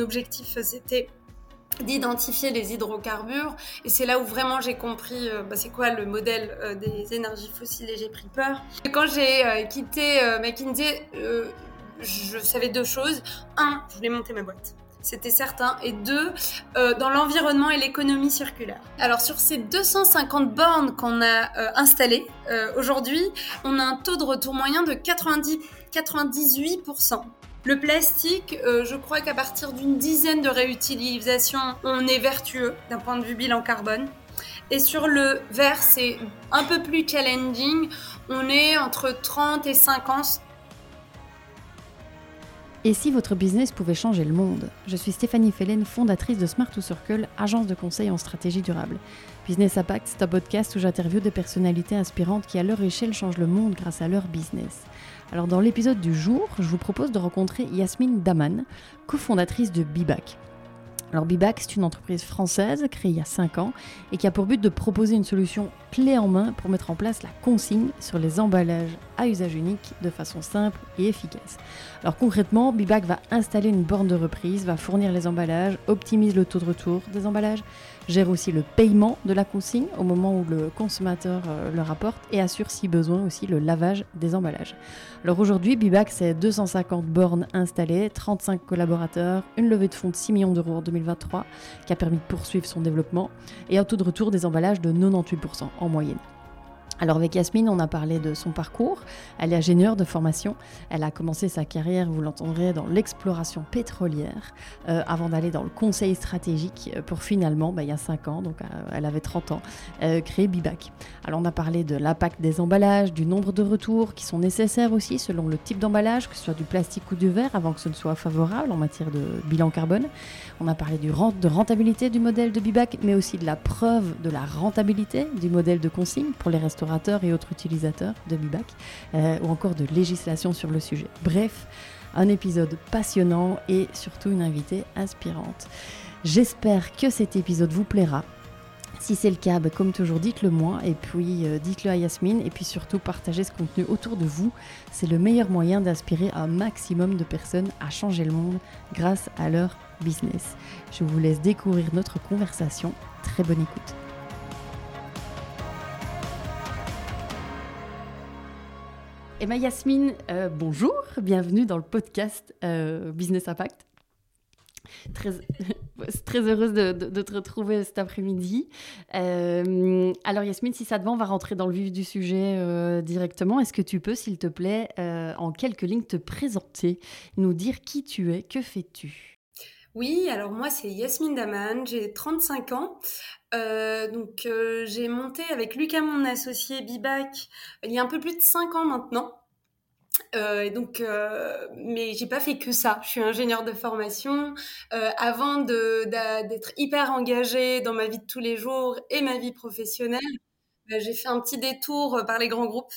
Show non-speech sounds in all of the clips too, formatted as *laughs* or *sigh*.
objectif, c'était d'identifier les hydrocarbures et c'est là où vraiment j'ai compris bah, c'est quoi le modèle des énergies fossiles et j'ai pris peur. quand j'ai quitté McKinsey, je savais deux choses. Un, je voulais monter ma boîte c'était certain, et deux, euh, dans l'environnement et l'économie circulaire. Alors sur ces 250 bornes qu'on a euh, installées euh, aujourd'hui, on a un taux de retour moyen de 90, 98%. Le plastique, je crois qu'à partir d'une dizaine de réutilisations, on est vertueux d'un point de vue bilan carbone. Et sur le verre, c'est un peu plus challenging. On est entre 30 et 50 et si votre business pouvait changer le monde? Je suis Stéphanie Fellen, fondatrice de Smart to Circle, agence de conseil en stratégie durable. Business Impact, c'est un podcast où j'interviewe des personnalités inspirantes qui, à leur échelle, changent le monde grâce à leur business. Alors, dans l'épisode du jour, je vous propose de rencontrer Yasmine Daman, cofondatrice de Bibac. Alors Bibac, c'est une entreprise française créée il y a 5 ans et qui a pour but de proposer une solution clé en main pour mettre en place la consigne sur les emballages à usage unique de façon simple et efficace. Alors concrètement, Bibac va installer une borne de reprise, va fournir les emballages, optimise le taux de retour des emballages, gère aussi le paiement de la consigne au moment où le consommateur euh, le rapporte et assure si besoin aussi le lavage des emballages. Alors aujourd'hui, Bibac, c'est 250 bornes installées, 35 collaborateurs, une levée de fonds de 6 millions d'euros en 2023 qui a permis de poursuivre son développement et un taux de retour des emballages de 98% en moyenne. Alors avec Yasmine, on a parlé de son parcours. Elle est ingénieure de formation. Elle a commencé sa carrière, vous l'entendrez, dans l'exploration pétrolière, euh, avant d'aller dans le conseil stratégique euh, pour finalement, bah, il y a 5 ans, donc euh, elle avait 30 ans, créer Bibac. Alors on a parlé de l'impact des emballages, du nombre de retours qui sont nécessaires aussi selon le type d'emballage, que ce soit du plastique ou du verre, avant que ce ne soit favorable en matière de bilan carbone. On a parlé du de rentabilité du modèle de Bibac, mais aussi de la preuve de la rentabilité du modèle de consigne pour les restaurants et autres utilisateurs de Bibac, euh, ou encore de législation sur le sujet. Bref, un épisode passionnant et surtout une invitée inspirante. J'espère que cet épisode vous plaira. Si c'est le cas, bah, comme toujours, dites-le moi et puis euh, dites-le à Yasmine et puis surtout partagez ce contenu autour de vous. C'est le meilleur moyen d'inspirer un maximum de personnes à changer le monde grâce à leur business. Je vous laisse découvrir notre conversation. Très bonne écoute. Emma Yasmine, euh, bonjour, bienvenue dans le podcast euh, Business Impact. Très, *laughs* très heureuse de, te retrouver cet après-midi. Euh, alors Yasmine, si ça te va, on va rentrer dans le vif du sujet directement. Est-ce que tu peux, s'il te plaît, en quelques lignes, te présenter, nous dire qui tu es, que fais-tu? Oui, alors moi c'est Yasmine Daman, j'ai 35 ans. Euh, donc euh, j'ai monté avec Lucas, mon associé Bibac, il y a un peu plus de 5 ans maintenant. Euh, et donc, mais j'ai pas fait que ça. Je suis ingénieure de formation. avant d'être hyper engagée dans ma vie de tous les jours et ma vie professionnelle, j'ai fait un petit détour par les grands groupes.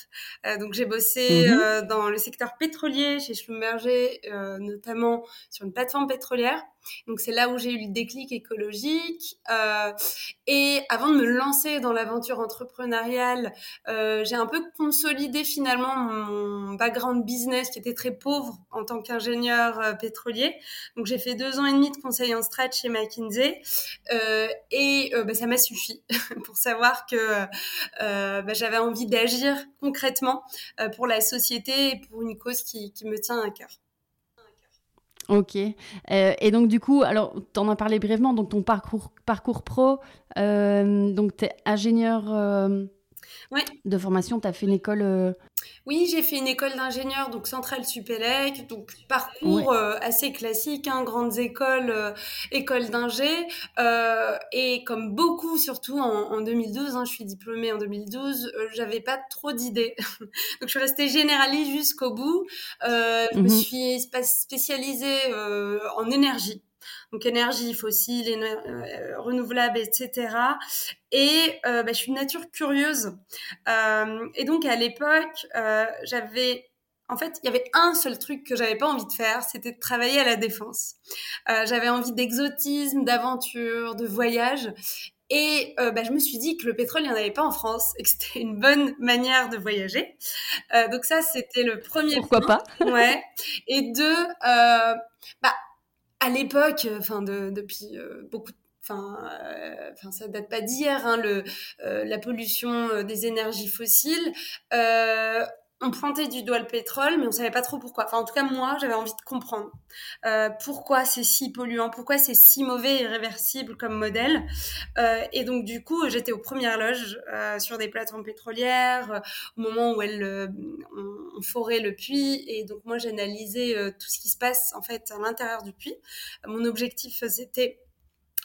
donc j'ai bossé mmh dans le secteur pétrolier chez Schlumberger, notamment sur une plateforme pétrolière. Donc c'est là où j'ai eu le déclic écologique. Euh, et avant de me lancer dans l'aventure entrepreneuriale, euh, j'ai un peu consolidé finalement mon background business qui était très pauvre en tant qu'ingénieur euh, pétrolier. Donc j'ai fait deux ans et demi de conseil en strat chez McKinsey et bah, ça m'a suffi *laughs* pour savoir que bah, j'avais envie d'agir concrètement pour la société et pour une cause qui me tient à cœur. Ok. Euh, et donc, du coup, alors, tu en as parlé brièvement, donc ton parcours, parcours pro, euh, donc tu es ingénieur euh, de formation, tu as fait une école oui, j'ai fait une école d'ingénieur, donc Centrale Supélec, donc parcours euh, assez classique, hein, grandes écoles, euh, école d'ingé, euh, et comme beaucoup, surtout en, 2012, hein, je suis diplômée en 2012, j'avais pas trop d'idées, *laughs* donc je suis restée généraliste jusqu'au bout. Je me mhm. suis spécialisée en énergie donc énergie fossile, euh, renouvelable, etc. Et euh, bah, je suis une nature curieuse. Euh, et donc à l'époque, j'avais en fait, il y avait un seul truc que j'avais pas envie de faire, c'était de travailler à la défense. j'avais envie d'exotisme, d'aventure, de voyage. Et bah, je me suis dit que le pétrole, il n'y en avait pas en France *laughs* et que c'était une bonne manière de voyager. donc ça, c'était le premier Pourquoi pas? Ouais. Et deux, bah, à l'époque, enfin depuis beaucoup de Enfin, euh, enfin, ça date pas d'hier, hein, le, euh, la pollution des énergies fossiles. Euh, on pointait du doigt le pétrole, mais on savait pas trop pourquoi. Enfin, en tout cas, moi, j'avais envie de comprendre euh, pourquoi c'est si polluant, pourquoi c'est si mauvais et irréversible comme modèle. Euh, et donc, du coup, j'étais aux premières loges euh, sur des plateformes pétrolières, euh, au moment où elles euh, on, on, forait le puits. Et donc, moi, j'analysais euh, tout ce qui se passe en fait à l'intérieur du puits. Mon objectif, c'était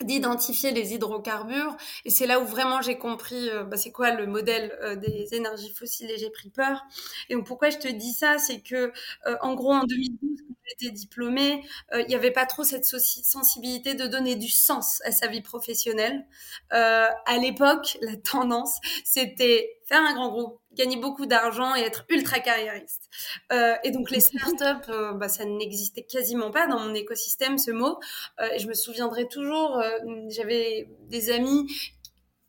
d'identifier les hydrocarbures. Et c'est là où vraiment j'ai compris euh, bah, c'est quoi le modèle euh, des énergies fossiles et j'ai pris peur. Et donc pourquoi je te dis ça? C'est que euh, en gros en 2012 quand j'étais diplômée il n'y avait pas trop cette sensibilité de donner du sens à sa vie professionnelle. À l'époque la tendance c'était faire un grand groupe gagner beaucoup d'argent et être ultra carriériste. Euh, et donc les *laughs* startups, euh, bah, ça n'existait quasiment pas dans mon écosystème ce mot. Euh, et je me souviendrai toujours, euh, j'avais des amis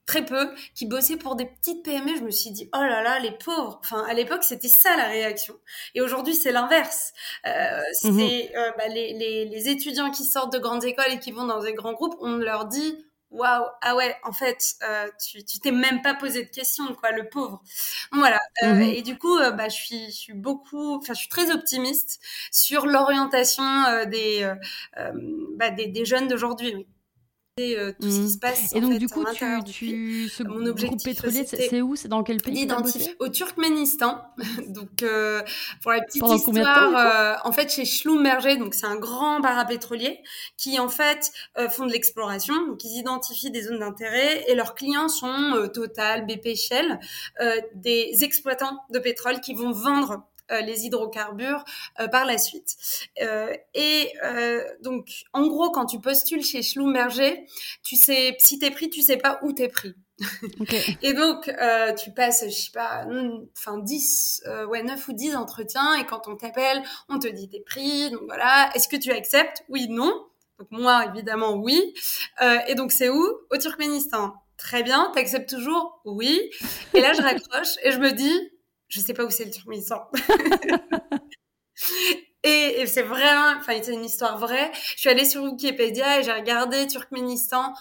très peu qui bossaient pour des petites PME. Je me suis dit oh là là les pauvres. Enfin à l'époque c'était ça la réaction. Et aujourd'hui c'est l'inverse. Euh, mhm. c'est bah, les, les, les étudiants qui sortent de grandes écoles et qui vont dans des grands groupes, on leur dit waouh, ah ouais, en fait, euh, tu tu t'es même pas posé de questions, quoi, le pauvre. Voilà. Euh, mhm. Et du coup, euh, bah, je suis, je suis beaucoup, enfin, je suis très optimiste sur l'orientation euh, des, euh, bah, des, des jeunes d'aujourd'hui. Oui. Euh, tout ce qui mmh. se passe. Et donc, fait, du coup, tu, tu, ce Mon objectif pétrolier, c'est où? C'est dans quel pays Au Turkménistan. *laughs* donc, euh, pour la petite Pendant histoire, euh, en fait, chez Schlumberger, donc c'est un grand parapétrolier qui, en fait, euh, font de l'exploration. Donc, ils identifient des zones d'intérêt et leurs clients sont euh, Total, BP, Shell, des exploitants de pétrole qui vont vendre les hydrocarbures euh, par la suite. Euh, et donc, en gros, quand tu postules chez Schlumberger, tu sais, si t'es pris, tu sais pas où t'es pris. *laughs* Okay. et donc, euh, tu passes, je sais pas, enfin 10, euh, ouais, 9 ou 10 entretiens, et quand on t'appelle, on te dit t'es pris, donc voilà, est-ce que tu acceptes? Oui, non. Donc moi, évidemment, oui. Euh, et donc, c'est où? Au Turkménistan. Très bien, t'acceptes toujours? Oui. Et là, je *laughs* raccroche et je me dis, je sais pas où c'est le Turkménistan. *laughs* et, et c'est vraiment, enfin, c'est une histoire vraie. Je suis allée sur Wikipédia et j'ai regardé Turkménistan.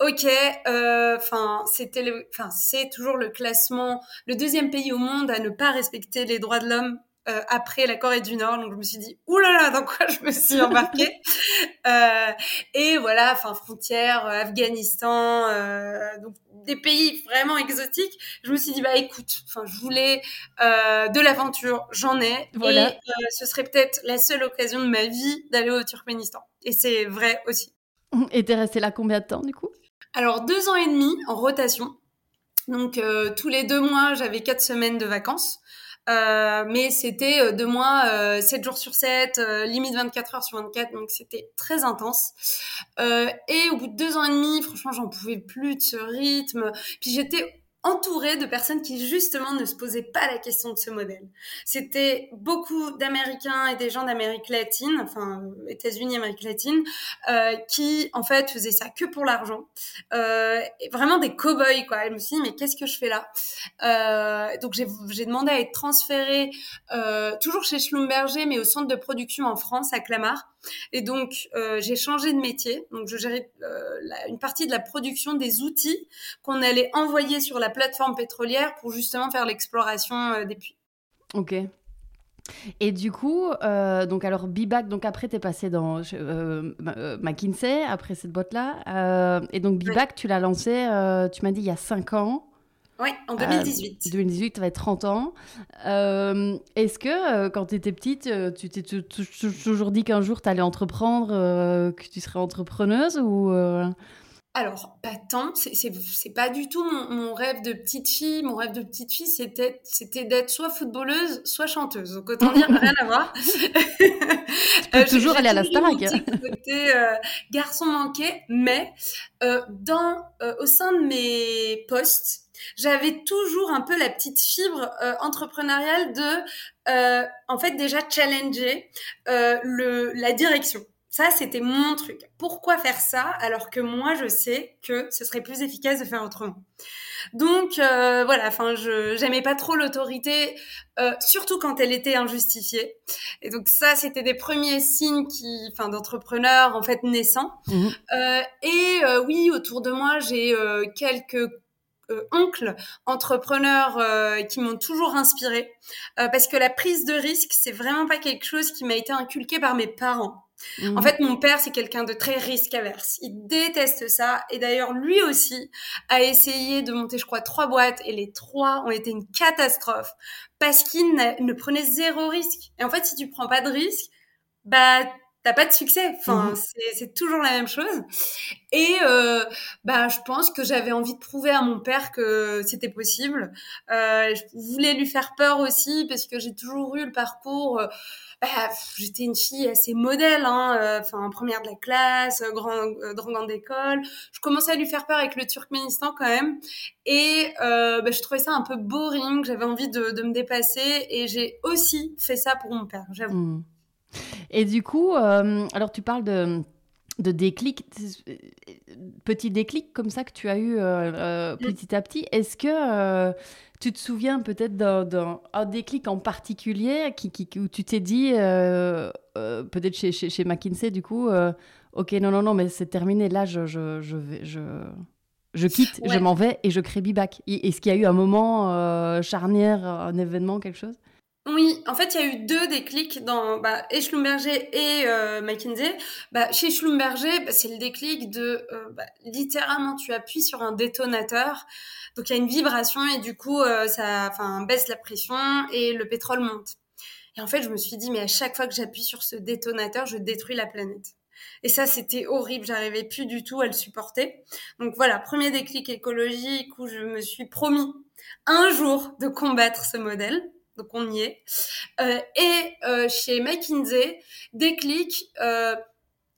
Ok, euh, enfin, c'était, enfin, c'est toujours le classement, le deuxième pays au monde à ne pas respecter les droits de l'homme euh, après la Corée du Nord. Donc je me suis dit, oulala, dans quoi je me suis embarquée *laughs* euh, Et voilà, enfin frontière, euh, Afghanistan, euh, donc des pays vraiment exotiques. Je me suis dit, bah écoute, enfin je voulais de l'aventure, j'en ai. Voilà. Et ce serait peut-être la seule occasion de ma vie d'aller au Turkménistan. Et c'est vrai aussi. *laughs* Et t'es resté là combien de temps du coup? Alors deux ans et demi en rotation. Donc tous les deux mois, j'avais quatre semaines de vacances. Euh, mais c'était euh, deux mois, euh, 7 jours sur 7, euh, limite 24 heures sur 24, donc c'était très intense. Euh, et au bout de deux ans et demi, franchement, j'en pouvais plus de ce rythme. Puis j'étais entourée de personnes qui justement ne se posaient pas la question de ce modèle. C'était beaucoup d'Américains et des gens d'Amérique latine, enfin États-Unis, Amérique latine, euh, qui en fait faisaient ça que pour l'argent. Euh, vraiment des cow-boys quoi. Je me suis dit mais qu'est-ce que je fais là? Euh, Donc j'ai demandé à être transférée euh, toujours chez Schlumberger mais au centre de production en France à Clamart. Et donc, euh, j'ai changé de métier. Donc, je gérais euh, la, une partie de la production des outils qu'on allait envoyer sur la plateforme pétrolière pour justement faire l'exploration euh, des puits. Ok. Et du coup, donc alors Bibac, donc après tu es passé dans McKinsey, après cette boîte-là. et donc Bibac, ouais. tu l'as lancé, tu m'as dit il y a 5 ans. Oui, en 2018. Euh, 2018, tu avais 30 ans. Euh, Est-ce que euh, quand tu étais petite, euh, tu t'es toujours dit qu'un jour tu allais entreprendre, que tu serais entrepreneuse ou alors, pas tant. C'est pas du tout mon, mon, rêve de petite fille. Mon rêve de petite fille, c'était d'être soit footballeuse, soit chanteuse. Donc autant dire rien à voir. *laughs* tu peux toujours aller à la Starac. Côté euh, garçon manqué, mais euh, dans euh, au sein de mes postes, j'avais toujours un peu la petite fibre euh, entrepreneuriale de, euh, en fait, déjà challenger euh, le, la direction. Ça, c'était mon truc. Pourquoi faire ça alors que moi, je sais que ce serait plus efficace de faire autrement? Donc euh, voilà, enfin, je j'aimais pas trop l'autorité, euh, surtout quand elle était injustifiée. Et donc ça, c'était des premiers signes qui, enfin, d'entrepreneurs en fait naissants. Mmh. Euh, et euh, oui, autour de moi, j'ai euh, quelques oncles entrepreneurs euh, qui m'ont toujours inspiré euh, parce que la prise de risque c'est vraiment pas quelque chose qui m'a été inculqué par mes parents en mhm. fait, mon père, c'est quelqu'un de très risque averse. Il déteste ça. Et d'ailleurs, lui aussi a essayé de monter, je crois, trois boîtes et les trois ont été une catastrophe parce qu'il ne prenait zéro risque. Et en fait, si tu prends pas de risque, bah, t'as pas de succès. Enfin, mhm. c'est toujours la même chose. Et euh, bah, je pense que j'avais envie de prouver à mon père que c'était possible. Euh, je voulais lui faire peur aussi parce que j'ai toujours eu le parcours. Euh, bah, j'étais une fille assez modèle, hein, euh, enfin première de la classe, grand, euh, grande d'école. Je commençais à lui faire peur avec le Turkménistan quand même, et bah, je trouvais ça un peu boring. J'avais envie de, de, me dépasser, et j'ai aussi fait ça pour mon père, j'avoue. Mmh. Et du coup, euh, alors tu parles de, de déclic, petit déclic comme ça que tu as eu euh, euh, petit à petit. Est-ce que tu te souviens peut-être d'un déclic en particulier qui, qui, où tu t'es dit, peut-être chez, chez, chez, McKinsey, du coup, ok, non, non, non, mais c'est terminé, là, je, je, je vais... Je... Je quitte, je m'en vais et je crée Bibac. Est-ce qu'il y a eu un moment charnière, un événement, quelque chose? Oui, en fait, il y a eu deux déclics dans bah, et Schlumberger et euh, McKinsey. Bah, chez Schlumberger, bah, c'est le déclic de euh, bah, littéralement tu appuies sur un détonateur, donc il y a une vibration et du coup euh, ça, enfin, baisse la pression et le pétrole monte. Et en fait, je me suis dit mais à chaque fois que j'appuie sur ce détonateur, je détruis la planète. Et ça, c'était horrible. J'arrivais plus du tout à le supporter. Donc voilà, premier déclic écologique où je me suis promis un jour de combattre ce modèle donc on y est. Euh, et euh, chez McKinsey, déclic euh,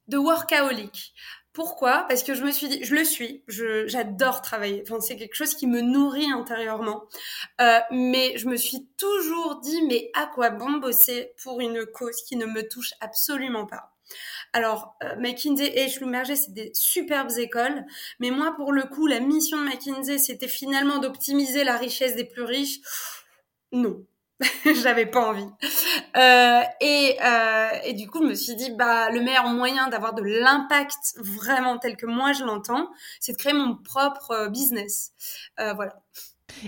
de workaholic. Pourquoi? Parce que je me suis dit, je le suis, j'adore travailler. Enfin, c'est quelque chose qui me nourrit intérieurement. Euh, mais je me suis toujours dit, mais à quoi bon bosser pour une cause qui ne me touche absolument pas? Alors, euh, McKinsey et Schlumberger, c'est des superbes écoles, mais moi, pour le coup, la mission de McKinsey, c'était finalement d'optimiser la richesse des plus riches. Non, *laughs* j'avais pas envie. Euh, et, euh, et du coup, je me suis dit, bah, le meilleur moyen d'avoir de l'impact vraiment tel que moi je l'entends, c'est de créer mon propre euh, business. Euh, voilà.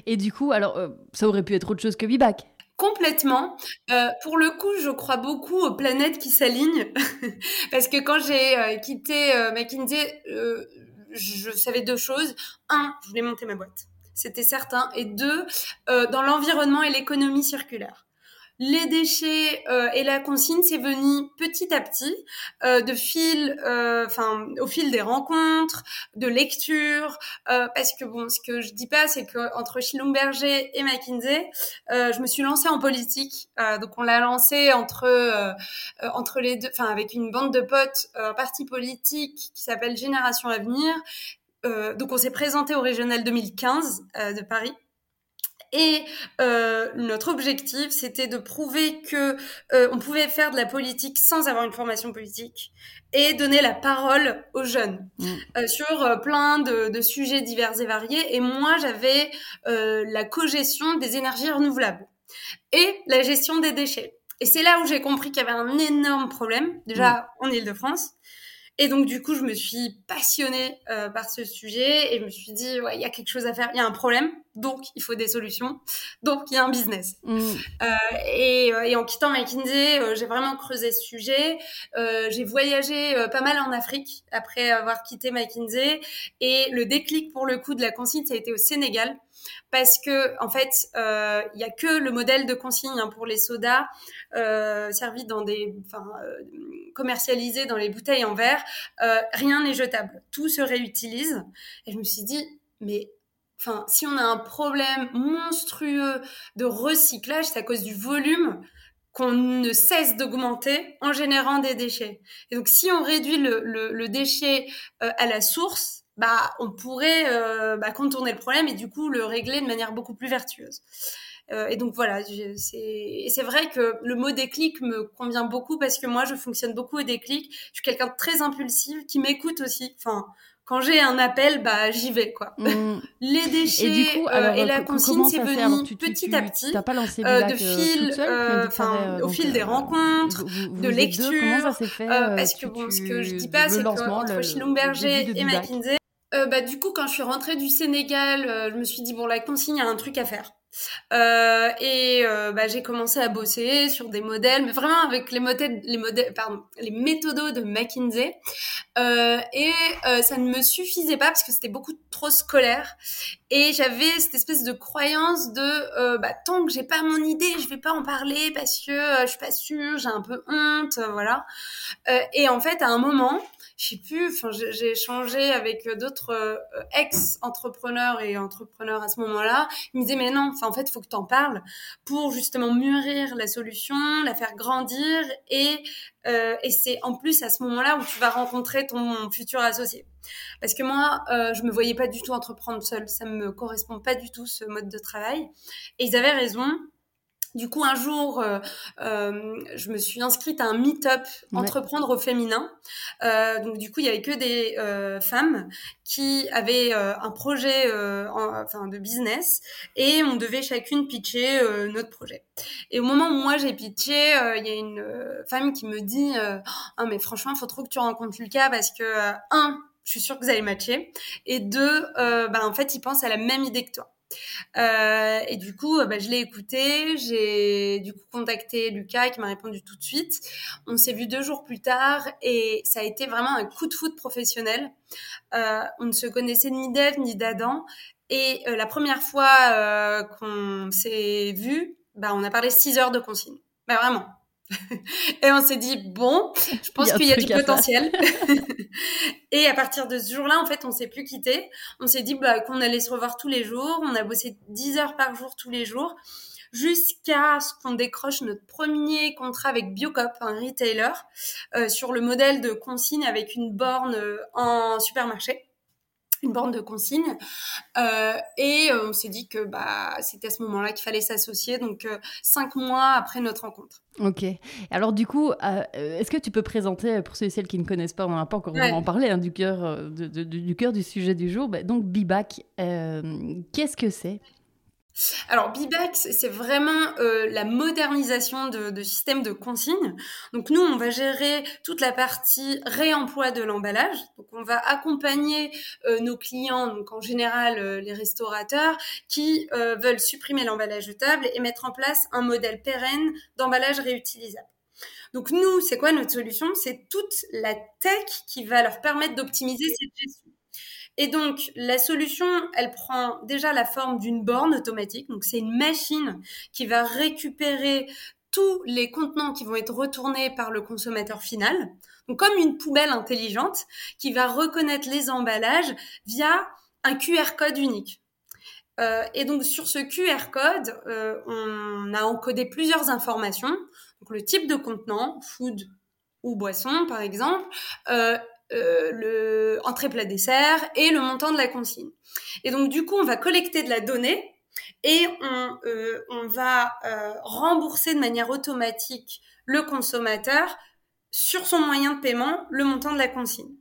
Et du coup, alors, ça aurait pu être autre chose que Bibac Complètement. Euh, pour le coup, je crois beaucoup aux planètes qui s'alignent. *laughs* Parce que quand j'ai quitté McKinsey, je savais deux choses. Un, je voulais monter ma boîte c'était certain. Et deux, euh, dans l'environnement et l'économie circulaire. Les déchets euh, et la consigne, c'est venu petit à petit, euh, de fil, euh, enfin au fil des rencontres, de lectures, euh, parce que bon, ce que je dis pas, c'est que entre Schlumberger et McKinsey, euh, je me suis lancée en politique. donc on l'a lancé entre entre les deux, enfin avec une bande de potes, un parti politique qui s'appelle Génération Avenir donc on s'est présenté au régional 2015 euh, de Paris. Et euh, notre objectif, c'était de prouver que on pouvait faire de la politique sans avoir une formation politique et donner la parole aux jeunes mmh. sur plein de, de, sujets divers et variés. Et moi, j'avais la cogestion des énergies renouvelables et la gestion des déchets. Et c'est là où j'ai compris qu'il y avait un énorme problème, déjà mmh. en Ile-de-France, et donc, du coup, je me suis passionnée euh, par ce sujet et je me suis dit, ouais, il y a quelque chose à faire, il y a un problème, donc il faut des solutions, donc il y a un business. Mm. Euh, et, euh, et, en quittant McKinsey, euh, j'ai vraiment creusé ce sujet. Euh, j'ai voyagé pas mal en Afrique après avoir quitté McKinsey et le déclic pour le coup de la consigne, ça a été au Sénégal parce que en fait, euh, il y a que le modèle de consigne hein, pour les sodas euh, servis dans des, euh, commercialisés dans les bouteilles en verre. Euh, rien n'est jetable, tout se réutilise. Et je me suis dit, mais enfin, si on a un problème monstrueux de recyclage, c'est à cause du volume qu'on ne cesse d'augmenter en générant des déchets. Et donc, si on réduit le, déchet euh, à la source, bah, on pourrait bah, contourner le problème et du coup le régler de manière beaucoup plus vertueuse. Euh, et donc voilà, c'est vrai que le mot déclic me convient beaucoup parce que moi je fonctionne beaucoup au déclic. Je suis quelqu'un de très impulsif qui m'écoute aussi. Enfin, quand j'ai un appel, bah j'y vais quoi. Mm. *laughs* Les déchets et, du coup, euh, et la consigne c'est venu petit à petit, pas lancé euh, de fil, enfin au fil des rencontres, de lecture. comment ça s'est fait Parce que bon, ce que je dis pas, c'est qu'entre Schlumberger et McKinsey. Bah, du coup, quand je suis rentrée du Sénégal, je me suis dit, bon, la consigne, il y a un truc à faire. Euh, et euh, bah, j'ai commencé à bosser sur des modèles, mais vraiment avec les modèles, les pardon, les méthodos de McKinsey. Euh, et euh, ça ne me suffisait pas parce que c'était beaucoup trop scolaire. Et j'avais cette espèce de croyance de euh, bah, tant que j'ai pas mon idée, je vais pas en parler parce que je suis pas sûre, j'ai un peu honte, voilà. et en fait, à un moment, je sais plus, enfin, j'ai échangé avec d'autres euh, ex-entrepreneurs et entrepreneurs à ce moment-là. Ils me disaient, mais non, enfin, en fait, il faut que tu en parles pour justement mûrir la solution, la faire grandir et, euh, et c'est en plus à ce moment-là où tu vas rencontrer ton futur associé. Parce que moi, euh, je me voyais pas du tout entreprendre seule. Ça me correspond pas du tout ce mode de travail. Et ils avaient raison. Du coup, un jour, euh, euh, je me suis inscrite à un meet-up entreprendre au féminin. Euh, donc, du coup, il y avait que des femmes qui avaient un projet enfin, de business et on devait chacune pitcher notre projet. Et au moment où moi j'ai pitché, il y a une femme qui me dit ah mais franchement, il faut trop que tu rencontres Lucas parce que un, je suis sûre que vous allez matcher et deux, bah, en fait, il pense à la même idée que toi. Euh, et du coup, bah, je l'ai écouté. J'ai du coup contacté Lucas qui m'a répondu tout de suite. On s'est vu deux jours plus tard et ça a été vraiment un coup de foot professionnel. Euh, on ne se connaissait ni d'Ève ni d'Adam. Et euh, la première fois euh, qu'on s'est vu, bah, on a parlé six heures de consigne. Bah, vraiment. *laughs* et on s'est dit bon, je pense qu'il y a du potentiel. *laughs* et à partir de ce jour-là, en fait, on s'est plus quitté. On s'est dit bah, qu'on allait se revoir tous les jours. On a bossé 10 heures par jour tous les jours jusqu'à ce qu'on décroche notre premier contrat avec Biocop, un retailer, euh, sur le modèle de consigne avec une borne euh, en supermarché une borne de consigne. Euh, et on s'est dit que bah c'était à ce moment-là qu'il fallait s'associer. Donc cinq mois après notre rencontre. Ok. Alors du coup, euh, est-ce que tu peux présenter, pour ceux et celles qui ne connaissent pas, on n'en a pas encore vraiment parlé, hein, du, cœur, euh, du cœur du sujet du jour, bah, donc Bibac, euh, qu'est-ce que c'est? Alors, Bibax, c'est vraiment euh, la modernisation de, systèmes de consigne. Donc, nous, on va gérer toute la partie réemploi de l'emballage. Donc, on va accompagner euh, nos clients, donc en général euh, les restaurateurs, qui veulent supprimer l'emballage jetable et mettre en place un modèle pérenne d'emballage réutilisable. Donc nous, c'est quoi notre solution? C'est toute la tech qui va leur permettre d'optimiser cette gestion. Et donc, la solution, elle prend déjà la forme d'une borne automatique. Donc, c'est une machine qui va récupérer tous les contenants qui vont être retournés par le consommateur final. Donc, comme une poubelle intelligente qui va reconnaître les emballages via un QR code unique. Euh, et donc, sur ce QR code, euh, on a encodé plusieurs informations. Donc, le type de contenant, food ou boisson, par exemple, euh, euh, le entrée plat dessert et le montant de la consigne. Et donc du coup, on va collecter de la donnée et on, euh, on va euh, rembourser de manière automatique le consommateur sur son moyen de paiement le montant de la consigne.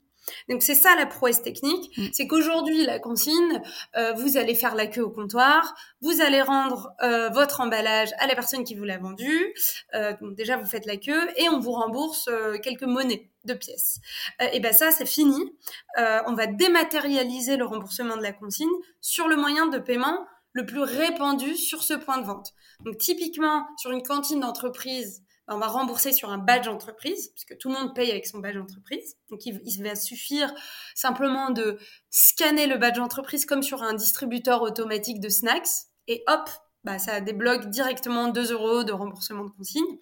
Donc c'est ça la prouesse technique, mm. c'est qu'aujourd'hui la consigne, euh, vous allez faire la queue au comptoir, vous allez rendre euh, votre emballage à la personne qui vous l'a vendu, euh, donc déjà vous faites la queue et on vous rembourse quelques monnaies de pièces. et ben ça c'est fini, on va dématérialiser le remboursement de la consigne sur le moyen de paiement le plus répandu sur ce point de vente. Donc typiquement sur une cantine d'entreprise on va rembourser sur un badge entreprise, puisque tout le monde paye avec son badge entreprise. Donc, il, va suffire simplement de scanner le badge entreprise comme sur un distributeur automatique de snacks, et hop, bah, ça débloque directement 2 euros de remboursement de consigne.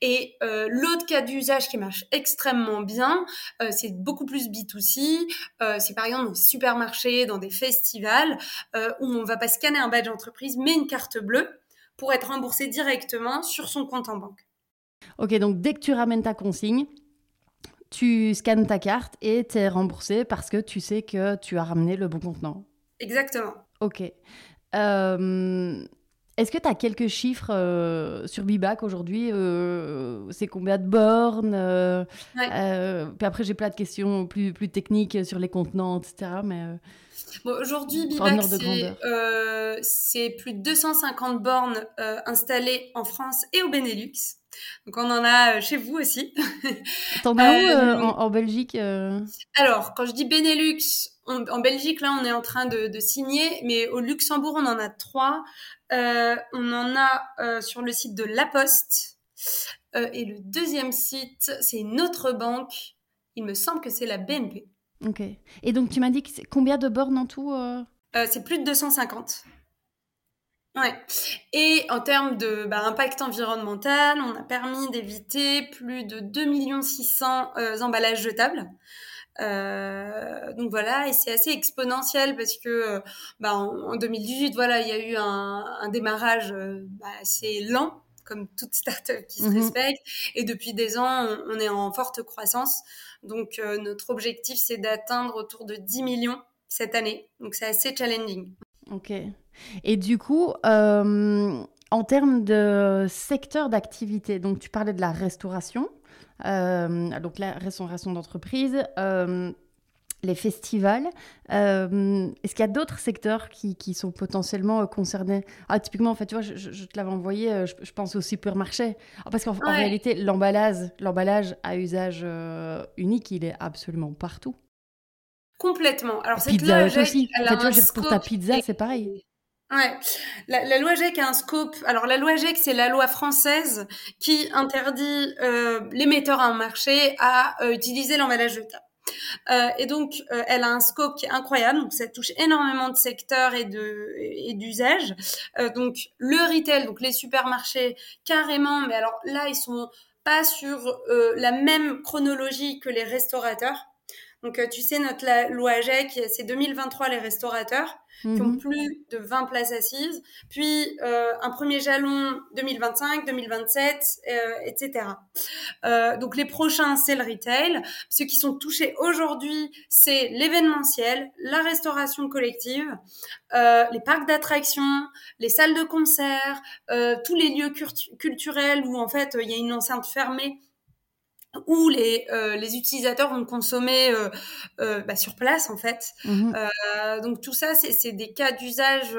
Et euh, l'autre cas d'usage qui marche extrêmement bien, euh, c'est beaucoup plus B2C. Euh, c'est par exemple dans des supermarchés, dans des festivals, où on va pas scanner un badge entreprise, mais une carte bleue pour être remboursé directement sur son compte en banque. Ok, donc dès que tu ramènes ta consigne, tu scannes ta carte et tu es remboursé parce que tu sais que tu as ramené le bon contenant. Exactement. Ok. Euh, est-ce que tu as quelques chiffres euh, sur Bibac aujourd'hui euh, C'est combien de bornes Puis après, j'ai plein de questions plus, plus techniques sur les contenants, etc. Mais, aujourd'hui, Bibac, c'est plus de 250 bornes installées en France et au Benelux. Donc on en a chez vous aussi. *laughs* T'en as où en, Belgique Alors, quand je dis Benelux, en Belgique, là, on est en train de, signer, mais au Luxembourg, on en a trois. Euh, on en a euh, sur le site de La Poste. Euh, et le deuxième site, c'est une autre banque. Il me semble que c'est la BNP. Ok. Et donc, tu m'as dit que combien de bornes en tout C'est plus de 250. Ouais. Et en termes de bah, impact environnemental, on a permis d'éviter plus de 2 600 emballages jetables. Euh, donc voilà, et c'est assez exponentiel parce que euh, bah, en, 2018, voilà, il y a eu un, un démarrage euh, bah, assez lent, comme toute startup qui se mhm. respecte. Et depuis des ans, on, est en forte croissance. Donc euh, notre objectif, c'est d'atteindre autour de 10 millions cette année. Donc c'est assez challenging. Ok. Et du coup, en termes de secteur d'activité, donc tu parlais de la restauration. Euh, donc la restauration d'entreprise, euh, les festivals. Euh, est-ce qu'il y a d'autres secteurs qui, qui, sont potentiellement concernés? Ah, Typiquement, en fait, tu vois, je, te l'avais envoyé, je, pense au supermarché. Ah, parce qu'en réalité, l'emballage, l'emballage à usage unique, il est absolument partout. Complètement. Alors, cette pizza aussi. En fait, pour ta pizza, c'est pareil. Ouais, la, loi GEC a un scope. Alors la loi GEC, c'est la loi française qui interdit euh, les metteurs en marché à euh, utiliser l'emballage jetable. Euh, et donc, euh, elle a un scope qui est incroyable. Donc, ça touche énormément de secteurs et de et d'usages. Euh, donc, le retail, donc les supermarchés, carrément. Mais alors là, ils sont pas sur la même chronologie que les restaurateurs. Donc, tu sais, notre loi GEC, c'est 2023 les restaurateurs qui ont mhm. plus de 20 places assises, puis euh, un premier jalon 2025, 2027, euh, etc. Euh, donc les prochains, c'est le retail. Ceux qui sont touchés aujourd'hui, c'est l'événementiel, la restauration collective, euh, les parcs d'attractions, les salles de concert, euh, tous les lieux culturels où en fait il y a une enceinte fermée où les, euh, les utilisateurs vont consommer euh, euh, bah, sur place en fait. Mmh donc tout ça, c'est des cas d'usage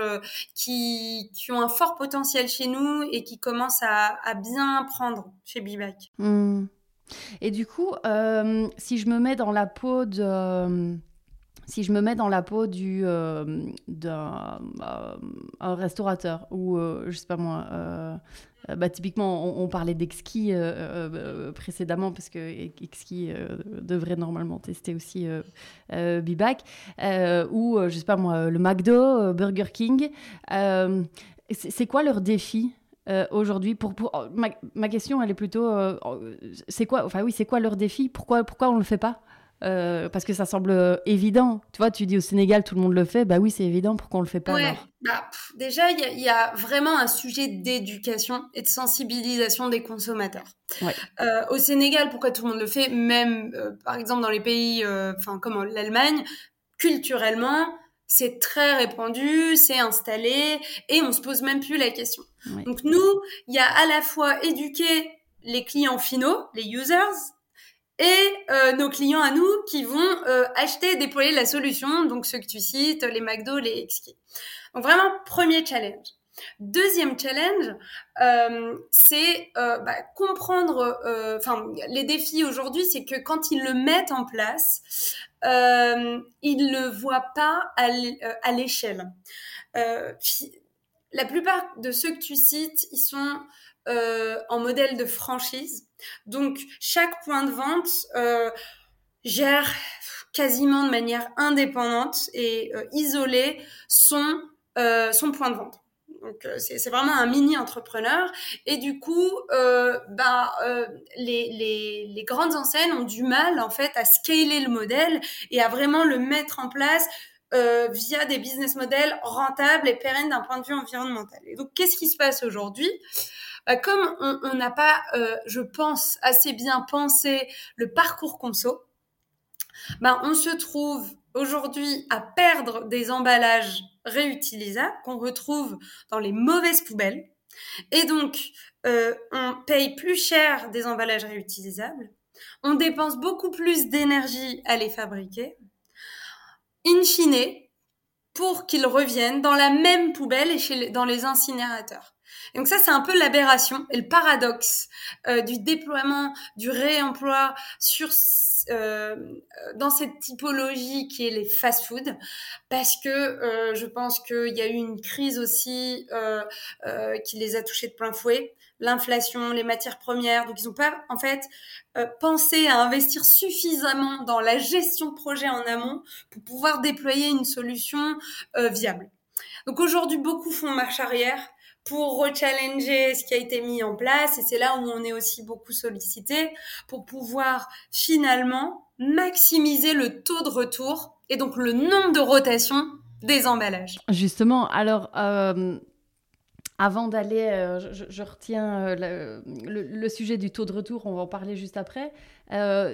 qui, qui ont un fort potentiel chez nous et qui commencent à, à bien prendre chez Bibac. Mmh. Et du coup, si je me mets dans la peau de si je me mets dans la peau du d'un restaurateur ou je sais pas moi euh, bah, typiquement, on, parlait d'Exki euh, euh, précédemment parce que Exki devrait normalement tester aussi Bibac ou je sais pas moi le McDo, Burger King. c'est quoi leur défi aujourd'hui pour, pour ma, ma, question elle est plutôt c'est quoi enfin oui quoi leur défi? Pourquoi pourquoi on le fait pas? Euh, parce que ça semble euh, évident. Tu vois, tu dis au Sénégal, tout le monde le fait. Bah oui, c'est évident. Pourquoi on le fait pas alors? Bah, Déjà, il y, a vraiment un sujet d'éducation et de sensibilisation des consommateurs. Euh, au Sénégal, pourquoi tout le monde le fait? Même, par exemple, dans les pays enfin comme l'Allemagne, culturellement, c'est très répandu, c'est installé, et on se pose même plus la question. Donc nous, il y a à la fois éduquer les clients finaux, les users, et euh, nos clients à nous qui vont euh, acheter et déployer la solution, donc ceux que tu cites, les McDo, les XK. Donc vraiment, premier challenge. Deuxième challenge, euh, c'est euh, bah, comprendre, euh, enfin les défis aujourd'hui, c'est que quand ils le mettent en place, ils le voient pas à l'échelle. la plupart de ceux que tu cites, ils sont en modèle de franchise. Donc, chaque point de vente euh, gère quasiment de manière indépendante et euh, isolée son, euh, son point de vente. Donc c'est vraiment un mini entrepreneur et du coup, bah, les, les, les, grandes enseignes ont du mal en fait à scaler le modèle et à vraiment le mettre en place via des business models rentables et pérennes d'un point de vue environnemental. Et donc qu'est-ce qui se passe aujourd'hui? Bah, comme on n'a pas, euh, je pense, assez bien pensé le parcours conso, bah, on se trouve aujourd'hui à perdre des emballages réutilisables qu'on retrouve dans les mauvaises poubelles. Et donc, euh, on paye plus cher des emballages réutilisables, on dépense beaucoup plus d'énergie à les fabriquer. In fine, pour qu'ils reviennent dans la même poubelle et chez dans les incinérateurs. Donc ça, c'est un peu l'aberration et le paradoxe euh, du déploiement, du réemploi sur euh, dans cette typologie qui est les fast-food, parce que euh, je pense qu'il y a eu une crise aussi euh, euh qui les a touchés de plein fouet, l'inflation, les matières premières, donc ils n'ont pas en fait euh, pensé à investir suffisamment dans la gestion de projet en amont pour pouvoir déployer une solution viable. Donc aujourd'hui, beaucoup font marche arrière pour rechallenger ce qui a été mis en place et c'est là où on est aussi beaucoup sollicité pour pouvoir finalement maximiser le taux de retour et donc le nombre de rotations des emballages. Justement, alors euh, avant d'aller, euh, je, retiens euh, le, sujet du taux de retour, on va en parler juste après.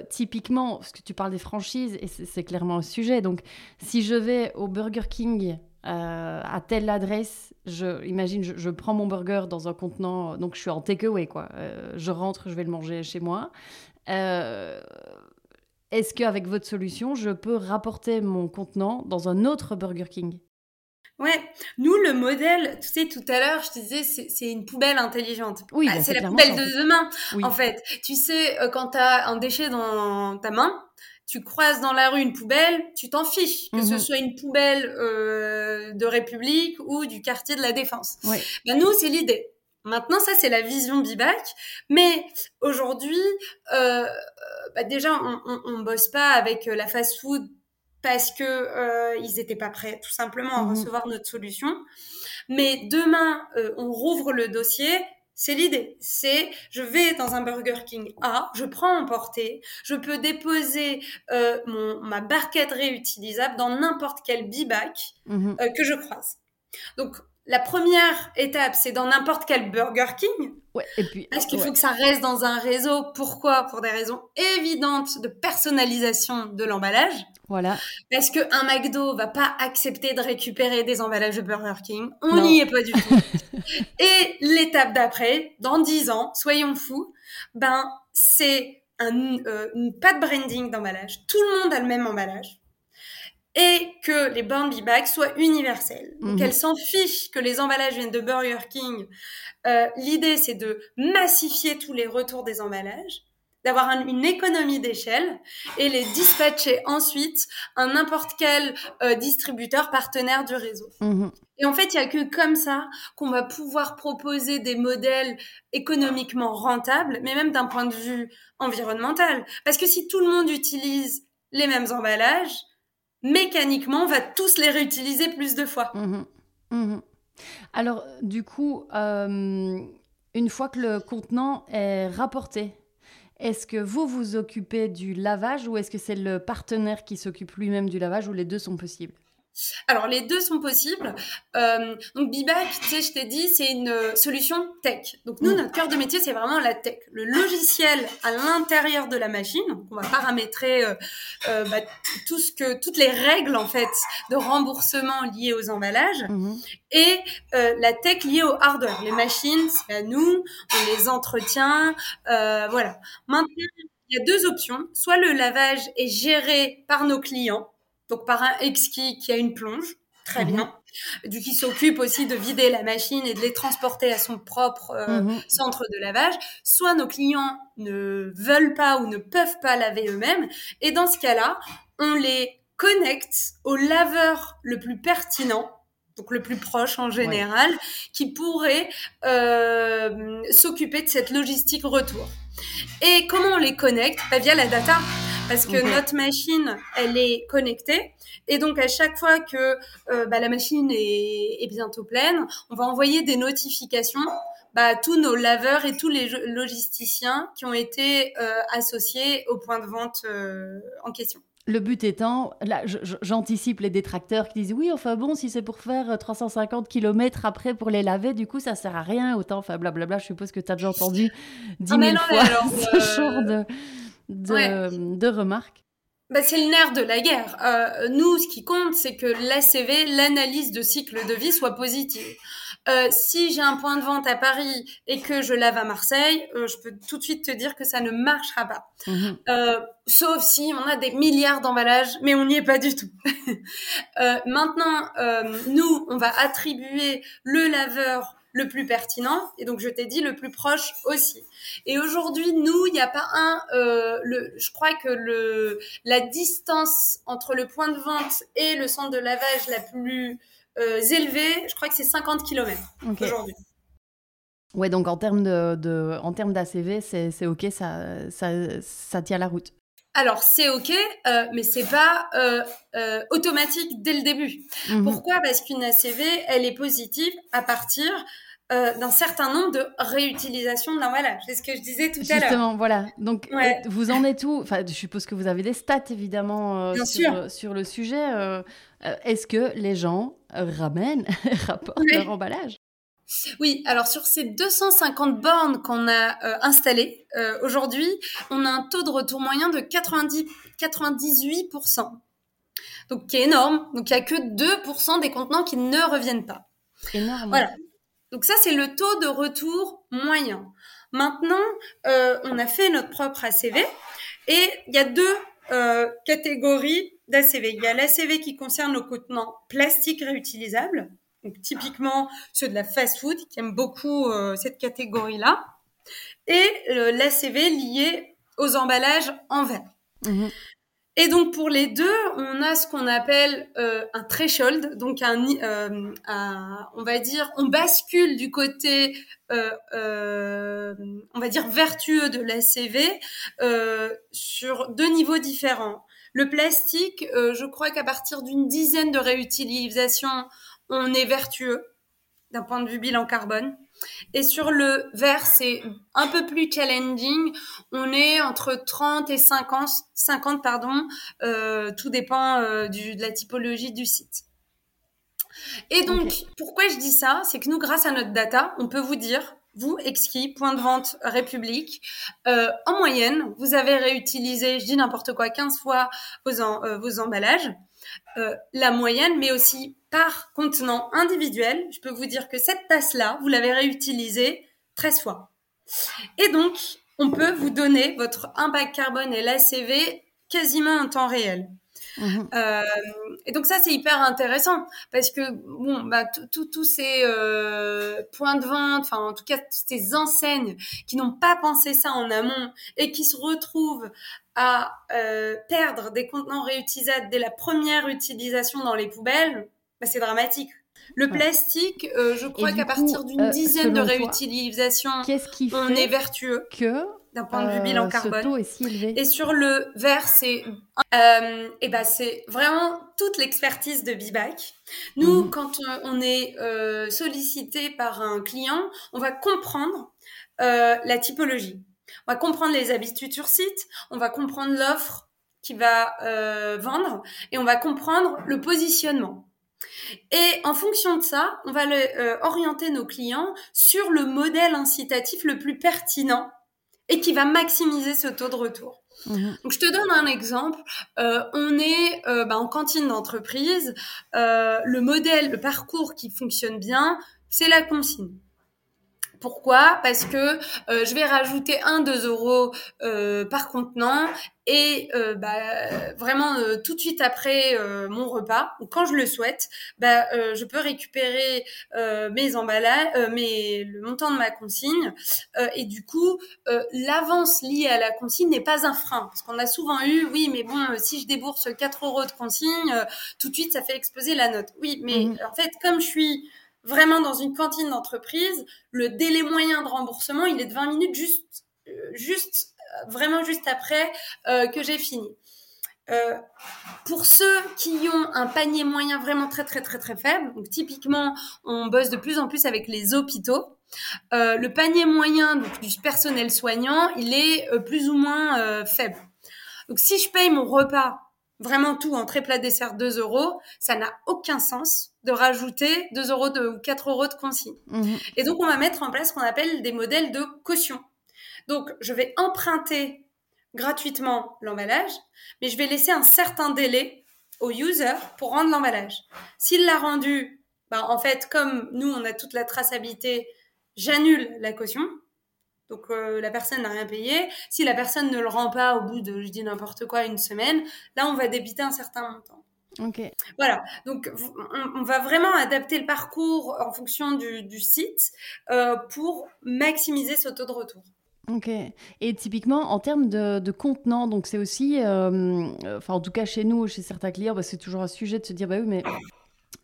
typiquement, parce que tu parles des franchises, et c'est clairement le sujet. Donc, si je vais au Burger King euh, à telle adresse, je, imagine, je, prends mon burger dans un contenant, donc je suis en takeaway, quoi. Euh, je rentre, je vais le manger chez moi. Euh, est-ce qu'avec votre solution, je peux rapporter mon contenant dans un autre Burger King? Ouais, nous le modèle, tu sais, tout à l'heure, je te disais, c'est une poubelle intelligente. Oui, bah, c'est la poubelle de demain. En fait, tu sais, quand tu as un déchet dans ta main, tu croises dans la rue une poubelle, tu t'en fiches, que ce mhm. soit une poubelle euh, de République ou du quartier de la Défense. Ben nous, c'est l'idée. Maintenant, ça, c'est la vision Bibac. Mais aujourd'hui, euh, bah déjà, on, on, bosse pas avec euh, la fast-food parce que euh, ils étaient pas prêts, tout simplement, à mhm. recevoir notre solution. Mais demain, euh, on rouvre le dossier c'est l'idée. C'est je vais dans un Burger King A, je prends un portée, je peux déposer euh, mon, ma barquette réutilisable dans n'importe quel bibac mhm. euh, que je croise. Donc la première étape, c'est dans n'importe quel Burger King. Ouais, et puis, parce qu'il faut que ça reste dans un réseau. Pourquoi? Pour des raisons évidentes de personnalisation de l'emballage. Voilà. Parce que un McDo va pas accepter de récupérer des emballages de Burger King. On n'y est pas du tout. *laughs* Et l'étape d'après, dans 10 ans, soyons fous, ben c'est un, euh, pas de branding d'emballage. Tout le monde a le même emballage. Et que les bornes bags soient universelles. Donc mhm. elles s'en fichent que les emballages viennent de Burger King. Euh, L'idée, c'est de massifier tous les retours des emballages d'avoir une économie d'échelle et les dispatcher ensuite à n'importe quel euh, distributeur partenaire du réseau. Mhm. Et en fait, il y a que comme ça qu'on va pouvoir proposer des modèles économiquement rentables, mais même d'un point de vue environnemental. Parce que si tout le monde utilise les mêmes emballages, mécaniquement, on va tous les réutiliser plus de fois. Mhm. Mhm. Alors, du coup, euh, une fois que le contenant est rapporté est-ce que vous vous occupez du lavage ou est-ce que c'est le partenaire qui s'occupe lui-même du lavage ou les deux sont possibles? Alors les deux sont possibles. Euh, donc Bibac, tu sais, je t'ai dit, c'est une euh, solution tech. Donc nous, mm. notre cœur de métier, c'est vraiment la tech, le logiciel à l'intérieur de la machine. Donc, on va paramétrer euh, euh, bah, tout ce que, toutes les règles en fait de remboursement liées aux emballages mm-hmm. et euh, la tech liée au hardware. Les machines, c'est à nous, on les entretient, voilà. Maintenant, il y a deux options. Soit le lavage est géré par nos clients donc par un exquis qui a une plonge, très mhm. bien, du qui s'occupe aussi de vider la machine et de les transporter à son propre euh, mhm. centre de lavage, soit nos clients ne veulent pas ou ne peuvent pas laver eux-mêmes, et dans ce cas-là, on les connecte au laveur le plus pertinent, donc le plus proche en général, qui pourrait euh, s'occuper de cette logistique retour. Et comment on les connecte? Bah, Via la data parce que notre machine, elle est connectée. Et donc, à chaque fois que euh, bah, la machine est, bientôt pleine, on va envoyer des notifications bah, à tous nos laveurs et tous les logisticiens qui ont été euh, associés au point de vente euh, en question. Le but étant, là, j'anticipe les détracteurs qui disent oui, enfin bon, si c'est pour faire 350 km après pour les laver, du coup, ça sert à rien, autant, enfin blablabla. Je suppose que tu as déjà entendu 10 000 ah, fois *laughs* ce euh, genre de, de, remarques. Bah, c'est le nerf de la guerre. Euh, nous, ce qui compte, c'est que l'ACV, l'analyse de cycle de vie, soit positive. Euh, si j'ai un point de vente à Paris et que je lave à Marseille, euh, je peux tout de suite te dire que ça ne marchera pas. Euh, sauf si on a des milliards d'emballages, mais on n'y est pas du tout. *laughs* maintenant, nous, on va attribuer le laveur le plus pertinent et donc je t'ai dit le plus proche aussi. Et aujourd'hui, nous, il n'y a pas un. le, je crois que le la distance entre le point de vente et le centre de lavage la plus euh, élevés, je crois que c'est 50 km aujourd'hui. Ouais, donc en termes de, en termes d'ACV, c'est ok, ça, ça, ça, tient la route. Alors c'est ok, euh, mais c'est pas euh, euh, automatique dès le début. Mhm. Pourquoi? Parce qu'une ACV, elle est positive à partir d'un certain nombre de réutilisations de l'emballage. C'est ce que je disais tout à l'heure. Justement, voilà. Donc, vous en êtes où? Enfin, je suppose que vous avez des stats, évidemment, sur, sur, le sujet. Est-ce que les gens ramènent, *laughs* rapportent leur emballage? Oui, alors sur ces 250 bornes qu'on a euh, installées euh, aujourd'hui, on a un taux de retour moyen de 90, 98%. Donc qui est énorme. Donc il n'y a que 2% des contenants qui ne reviennent pas. Énorme. Voilà. Donc ça c'est le taux de retour moyen. Maintenant, euh, on a fait notre propre ACV et il y a deux catégories d'ACV. Il y a l'ACV qui concerne nos contenants plastiques réutilisables, donc typiquement ceux de la fast-food qui aiment beaucoup euh, cette catégorie-là, et euh, l'ACV lié aux emballages en verre. Mhm. Et donc pour les deux, on a ce qu'on appelle euh, un threshold, donc un, on va dire, on bascule du côté, on va dire vertueux de l'ACV sur deux niveaux différents. Le plastique, euh, je crois qu'à partir d'une dizaine de réutilisations, on est vertueux d'un point de vue bilan carbone. Et sur le verre, c'est un peu plus challenging. On est entre 30 et 50, 50 pardon. Euh, tout dépend euh, du, de la typologie du site. Et donc, pourquoi je dis ça? C'est que nous, grâce à notre data, on peut vous dire vous, Exki, point de vente République, euh, en moyenne, vous avez réutilisé, je dis n'importe quoi, 15 fois vos, euh, vos emballages. Euh, la moyenne, mais aussi par contenant individuel, je peux vous dire que cette tasse-là, vous l'avez réutilisée 13 fois. Et donc, on peut vous donner votre impact carbone et l'ACV quasiment en temps réel. Mhm. Euh, et donc ça c'est hyper intéressant parce que bon bah tous ces euh, points de vente, enfin en tout cas toutes ces enseignes qui n'ont pas pensé ça en amont et qui se retrouvent à euh, perdre des contenants réutilisables dès la première utilisation dans les poubelles, bah, c'est dramatique. Le plastique, je crois qu'à partir d'une dizaine de réutilisations, on est vertueux. D'un point de vue bilan euh, carbone. est si élevé? Et sur le verre, c'est euh, et ben c'est vraiment toute l'expertise de Bibac. Nous, mhm. quand euh, on est euh, sollicité par un client, on va comprendre euh, la typologie. On va comprendre les habitudes sur site, on va comprendre l'offre qui va euh, vendre et on va comprendre le positionnement. Et en fonction de ça, on va le, orienter nos clients sur le modèle incitatif le plus pertinent et qui va maximiser ce taux de retour. Mhm. Donc, je te donne un exemple. Euh, on est euh, bah, en cantine d'entreprise. Euh, le modèle, le parcours qui fonctionne bien, c'est la consigne. Pourquoi? Parce que euh, je vais rajouter 1-2 euros euh, par contenant et euh, bah, vraiment tout de suite après mon repas ou quand je le souhaite, bah, je peux récupérer mes emballages, mes, le montant de ma consigne et du coup l'avance liée à la consigne n'est pas un frein parce qu'on a souvent eu oui mais bon si je débourse 4 euros de consigne tout de suite ça fait exploser la note. Oui mais mmh. en fait comme je suis vraiment dans une cantine d'entreprise, le délai moyen de remboursement, il est de 20 minutes juste, euh, juste, euh, vraiment juste après euh, que j'ai fini. Pour ceux qui ont un panier moyen vraiment très très très très faible, donc typiquement on bosse de plus en plus avec les hôpitaux, le panier moyen donc, du personnel soignant, il est plus ou moins faible. Donc si je paye mon repas vraiment tout, entrée plat dessert 2 euros, ça n'a aucun sens de rajouter 2 euros de, ou 4 euros de consigne. Mhm. Et donc, on va mettre en place ce qu'on appelle des modèles de caution. Donc, je vais emprunter gratuitement l'emballage, mais je vais laisser un certain délai au user pour rendre l'emballage. S'il l'a rendu, bah, en fait, comme nous, on a toute la traçabilité, j'annule la caution. Donc euh, la personne n'a rien payé. Si la personne ne le rend pas au bout de, je dis n'importe quoi, une semaine, là on va débiter un certain montant. Ok. Voilà, donc on, on va vraiment adapter le parcours en fonction du, du site euh, pour maximiser ce taux de retour. Ok. Et typiquement, en termes de, de contenant, donc c'est aussi, euh, enfin en tout cas chez nous, chez certains clients, bah, c'est toujours un sujet de se dire, bah oui, mais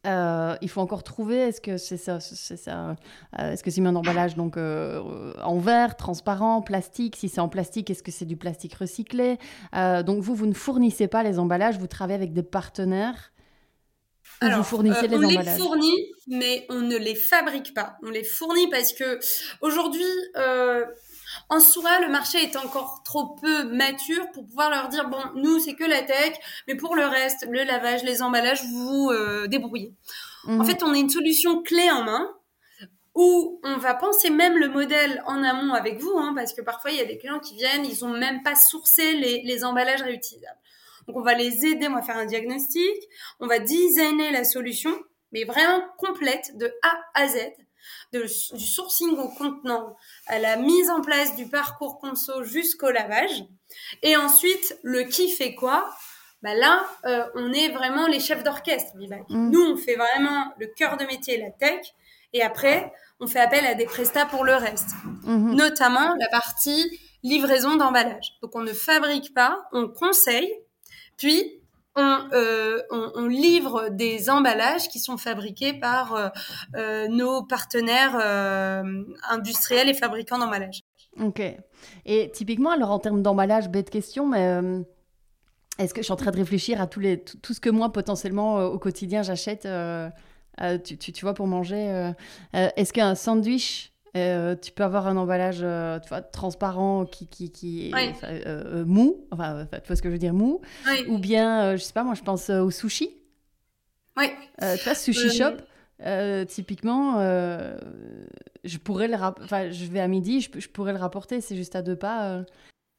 euh, il faut encore trouver, est-ce que c'est ça, c'est ça, euh, est-ce que c'est mis en emballage donc euh, en verre, transparent, plastique Si c'est en plastique, est-ce que c'est du plastique recyclé? Donc vous, vous ne fournissez pas les emballages, vous travaillez avec des partenaires ou vous fournissez les on les fournit, mais on ne les fabrique pas. On les fournit parce que aujourd'hui, en soi, le marché est encore trop peu mature pour pouvoir leur dire bon, nous c'est que la tech, mais pour le reste, le lavage, les emballages, vous vous euh, débrouillez. Mhm. En fait, on est une solution clé en main où on va penser même le modèle en amont avec vous, hein, parce que parfois il y a des clients qui viennent, ils ont même pas sourcé les, les emballages réutilisables. Donc on va les aider, on va faire un diagnostic, on va designer la solution, mais vraiment complète de A à Z, de, du sourcing au contenant à la mise en place du parcours conso jusqu'au lavage. Et ensuite, le qui fait quoi? Bah là, euh, on est vraiment les chefs d'orchestre. Mm. Nous, on fait vraiment le cœur de métier, la tech, et après, on fait appel à des prestats pour le reste, Mhm. notamment la partie livraison d'emballage. Donc, on ne fabrique pas, on conseille, puis on, euh, on, livre des emballages qui sont fabriqués par euh, euh, nos partenaires industriels et fabricants d'emballages. Ok. Et typiquement, alors en termes d'emballage, bête question, mais est-ce que je suis en train de réfléchir à tous les, tout, tout ce que moi, potentiellement, au quotidien, j'achète, tu, tu, vois, pour manger Est-ce qu'un sandwich, euh, tu peux avoir un emballage tu vois, transparent qui, qui, qui est Oui. euh, euh, mou, enfin, tu vois ce que je veux dire, mou, Oui, ou bien, euh, je sais pas, moi, je pense euh, au sushi. oui. Euh, tu vois, sushi Euh, shop, euh, typiquement, euh, je pourrais le enfin, je vais à midi, je, je pourrais le rapporter, c'est juste à deux pas.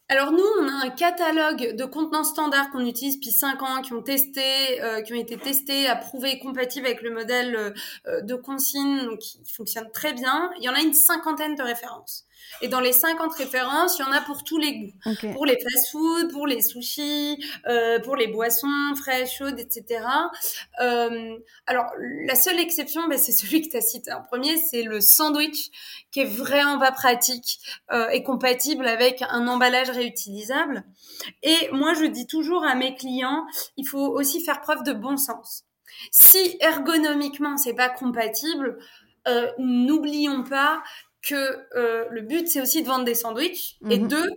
Alors nous, on a un catalogue de contenants standards qu'on utilise depuis 5 ans, qui ont testé, euh, qui ont été testés, approuvés, compatibles avec le modèle euh, de consigne, donc qui fonctionne très bien. Il y en a une cinquantaine de références. Et dans les 50 références, il y en a pour tous les goûts. Pour les fast-food, pour les sushis, euh, pour les boissons fraîches, chaudes, etc. Euh, alors, la seule exception, ben, c'est celui que tu as cité en premier, c'est le sandwich, qui est vraiment pas pratique euh, et compatible avec un emballage réutilisable. Et moi, je dis toujours à mes clients, il faut aussi faire preuve de bon sens. Si ergonomiquement, c'est pas compatible, euh, n'oublions pas que euh, le but c'est aussi de vendre des sandwichs et Mhm. deux,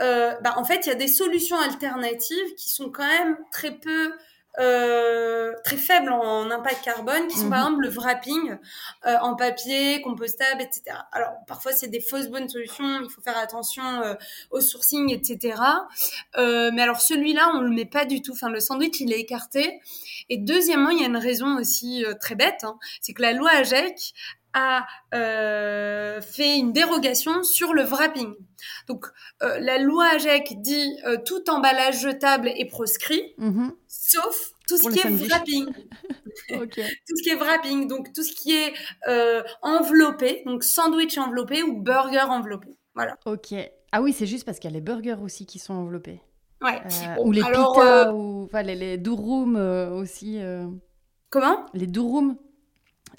euh, bah, en fait il y a des solutions alternatives qui sont quand même très peu euh, très faibles en impact carbone, qui sont Mhm. par exemple le wrapping euh, en papier, compostable, etc. Alors parfois c'est des fausses bonnes solutions, il faut faire attention euh, au sourcing, etc. Mais alors celui-là on le met pas du tout. Enfin le sandwich il est écarté. Et deuxièmement il y a une raison aussi très bête, hein, c'est que la loi AGEC a euh, fait une dérogation sur le wrapping. Donc euh, la loi AGEC dit euh, tout emballage jetable est proscrit, Mhm. sauf tout ce qui est wrapping. *laughs* *laughs* Tout ce qui est wrapping, donc tout ce qui est euh, enveloppé, donc sandwich enveloppé ou burger enveloppé. Voilà. Ok. Ah oui, c'est juste parce qu'il y a les burgers aussi qui sont enveloppés. Ouais. Euh, Bon, ou les alors, pitas, euh, ou enfin les, les durum euh, aussi. euh, Comment? Les durum.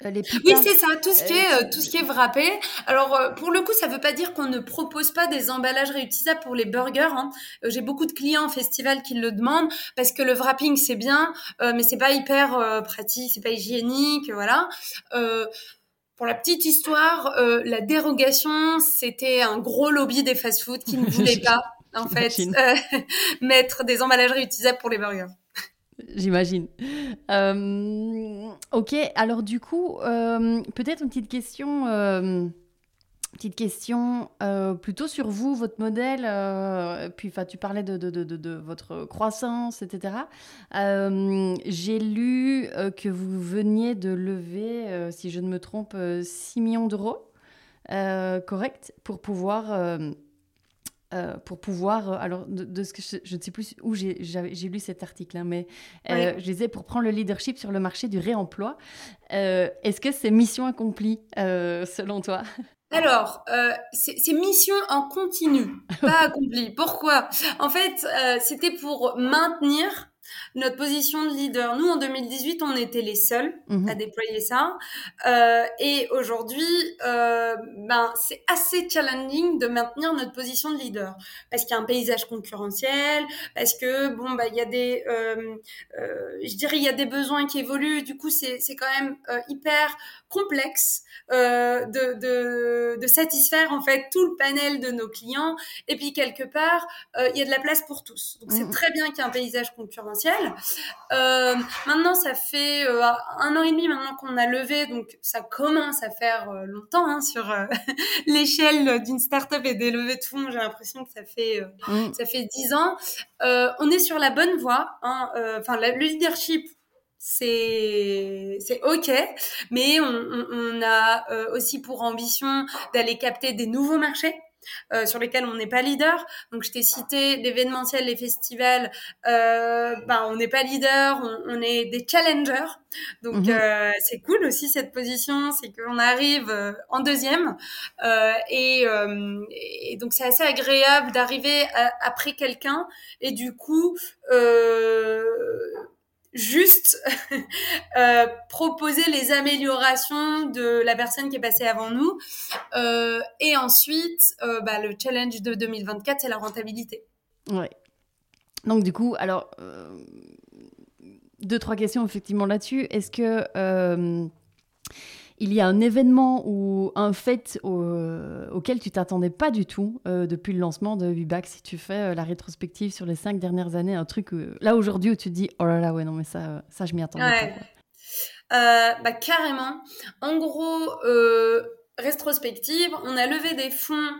Euh, les. Oui, c'est ça, tout ce qui Euh, est, euh, tout ce qui est wrappé. Alors, euh, pour le coup, ça veut pas dire qu'on ne propose pas des emballages réutilisables pour les burgers. hein. Euh, J'ai beaucoup de clients en festival qui le demandent parce que le wrapping, c'est bien, euh, mais c'est pas hyper pratique, c'est pas hygiénique, voilà. Euh, pour la petite histoire, euh, la dérogation, c'était un gros lobby des fast-food qui ne voulait *laughs* pas, en fait, euh, *laughs* mettre des emballages réutilisables pour les burgers. J'imagine. Euh, ok, alors du coup, euh, peut-être une petite question. euh, Petite question plutôt sur vous, votre modèle. Puis, tu parlais de, de, votre croissance, etc. J'ai lu que vous veniez de lever, si je ne me trompe, 6 millions d'euros, correct, pour pouvoir. Pour pouvoir, alors de, ce que je, ne sais plus où j'ai lu cet article, hein, mais je disais pour prendre le leadership sur le marché du réemploi. Est-ce que c'est mission accomplie selon toi? Alors, euh, c'est mission en continu, *laughs* pas accomplie. Pourquoi? En fait, euh, c'était pour maintenir notre position de leader. Nous, en 2018, on était les seuls mhm. à déployer ça. Euh, et aujourd'hui, euh, ben, c'est assez challenging de maintenir notre position de leader. Parce qu'il y a un paysage concurrentiel, parce que, bon, bah, il y a des, euh, euh je dirais, il y a des besoins qui évoluent. Du coup, c'est quand même euh, hyper complexe euh, de, de, de, satisfaire, en fait, tout le panel de nos clients. Et puis, quelque part, il y a de la place pour tous. Donc, c'est mhm. très bien qu'il y ait un paysage concurrentiel euh, maintenant, ça fait euh, un an et demi maintenant qu'on a levé, donc ça commence à faire euh, longtemps hein, sur *laughs* l'échelle d'une startup et des levées de fonds. J'ai l'impression que ça fait mm. ça fait dix ans. on est sur la bonne voie. Hein, enfin, le leadership c'est c'est ok, mais on, on, on a aussi pour ambition d'aller capter des nouveaux marchés. Euh, sur lesquels on n'est pas leader. Donc, je t'ai cité l'événementiel, les festivals. Euh, ben, on n'est pas leader, on, on, est des challengers. Donc, mhm. euh, c'est cool aussi cette position, c'est qu'on arrive euh, en deuxième. Euh, et, et, donc, c'est assez agréable d'arriver après quelqu'un et du coup juste *laughs* euh, proposer les améliorations de la personne qui est passée avant nous. Euh, et ensuite, euh, bah, le challenge de 2024, c'est la rentabilité. Ouais. Donc du coup, alors, deux, trois questions effectivement là-dessus. Est-ce que il y a un événement ou un fait euh, auquel tu t'attendais pas du tout euh, depuis le lancement de Vibac, si tu fais euh, la rétrospective sur les cinq dernières années, un truc là aujourd'hui où tu te dis oh là là ouais non mais ça ça je m'y attendais pas. bah carrément. En gros, rétrospective, on a levé des fonds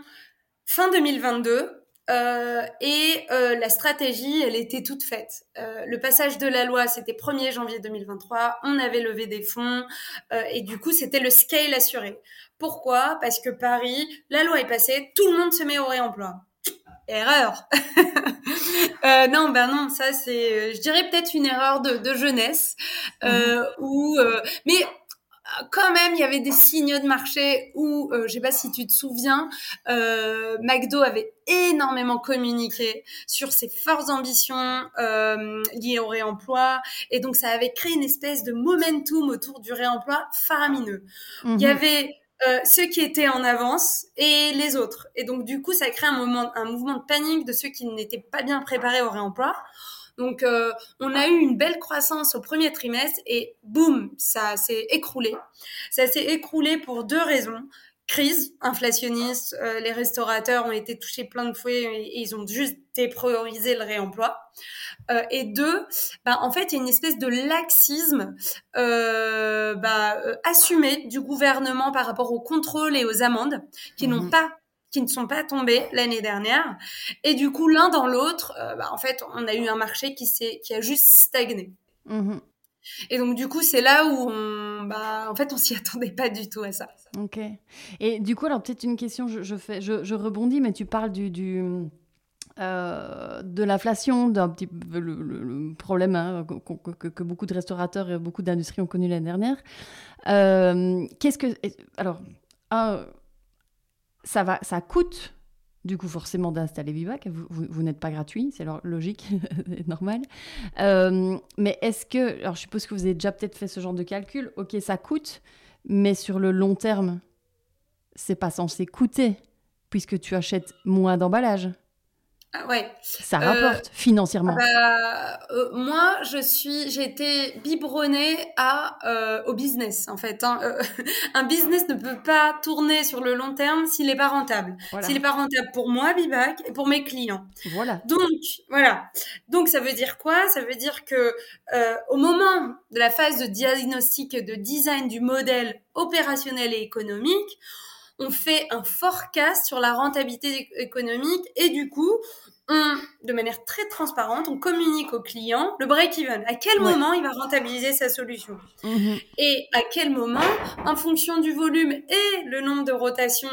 fin 2022 euh, et euh, la stratégie, elle était toute faite. Euh, le passage de la loi, c'était 1er janvier 2023. On avait levé des fonds et du coup, c'était le scale assuré. Pourquoi? Parce que Paris, la loi est passée, tout le monde se met au réemploi. Erreur. *laughs* non, ben non, ça c'est, je dirais peut-être une erreur de, de jeunesse. Mmh. Ou, mais quand même, il y avait des signaux de marché où, euh, je sais pas si tu te souviens, euh, McDo avait énormément communiqué sur ses fortes ambitions euh, liées au réemploi, et donc ça avait créé une espèce de momentum autour du réemploi faramineux. Il y mhm. avait euh, ceux qui étaient en avance et les autres, et donc du coup, ça a créé un moment, un mouvement de panique de ceux qui n'étaient pas bien préparés au réemploi. Donc, euh, on a eu une belle croissance au premier trimestre et boum, ça s'est écroulé. Ça s'est écroulé pour deux raisons. Crise inflationniste, euh, les restaurateurs ont été touchés plein de fouets et, ils ont juste dépriorisé le réemploi. Euh, et deux, bah, en fait, il y a une espèce de laxisme bah, assumé du gouvernement par rapport aux contrôles et aux amendes qui n'ont mhm. pas qui ne sont pas tombés l'année dernière. Et du coup, l'un dans l'autre, euh, bah, en fait, on a eu un marché qui, qui a juste stagné. Mhm. Et donc, du coup, c'est là où on, bah, en fait, on s'y *laughs* attendait pas du tout à ça. Ok. Et du coup, alors peut-être une question, je, fais, je, rebondis, mais tu parles du, du euh, de l'inflation, d'un petit le, problème hein, que, que, beaucoup de restaurateurs et beaucoup d'industries ont connu l'année dernière. Euh, qu'est-ce que, alors, un, ça, va, ça coûte du coup forcément d'installer Vivac. Vous, vous, n'êtes pas gratuit, c'est logique, *laughs* c'est normal. Euh, mais est-ce que, alors je suppose que vous avez déjà peut-être fait ce genre de calcul, ok ça coûte, mais sur le long terme, c'est pas censé coûter puisque tu achètes moins d'emballage. Ah ouais. Ça rapporte euh, financièrement. Bah, euh, moi, je suis, j'ai été biberonnée à euh, au business en fait. Hein. *laughs* un business ne peut pas tourner sur le long terme s'il n'est pas rentable. S'il n'est pas rentable pour moi, Bibac, et pour mes clients. Voilà. Donc voilà. Donc ça veut dire quoi? Ça veut dire que au moment de la phase de diagnostic, de design du modèle opérationnel et économique, on fait un forecast sur la rentabilité économique et du coup, on, de manière très transparente, on communique au client le break-even. À quel moment il va rentabiliser sa solution? Mhm. Et à quel moment, en fonction du volume et le nombre de rotations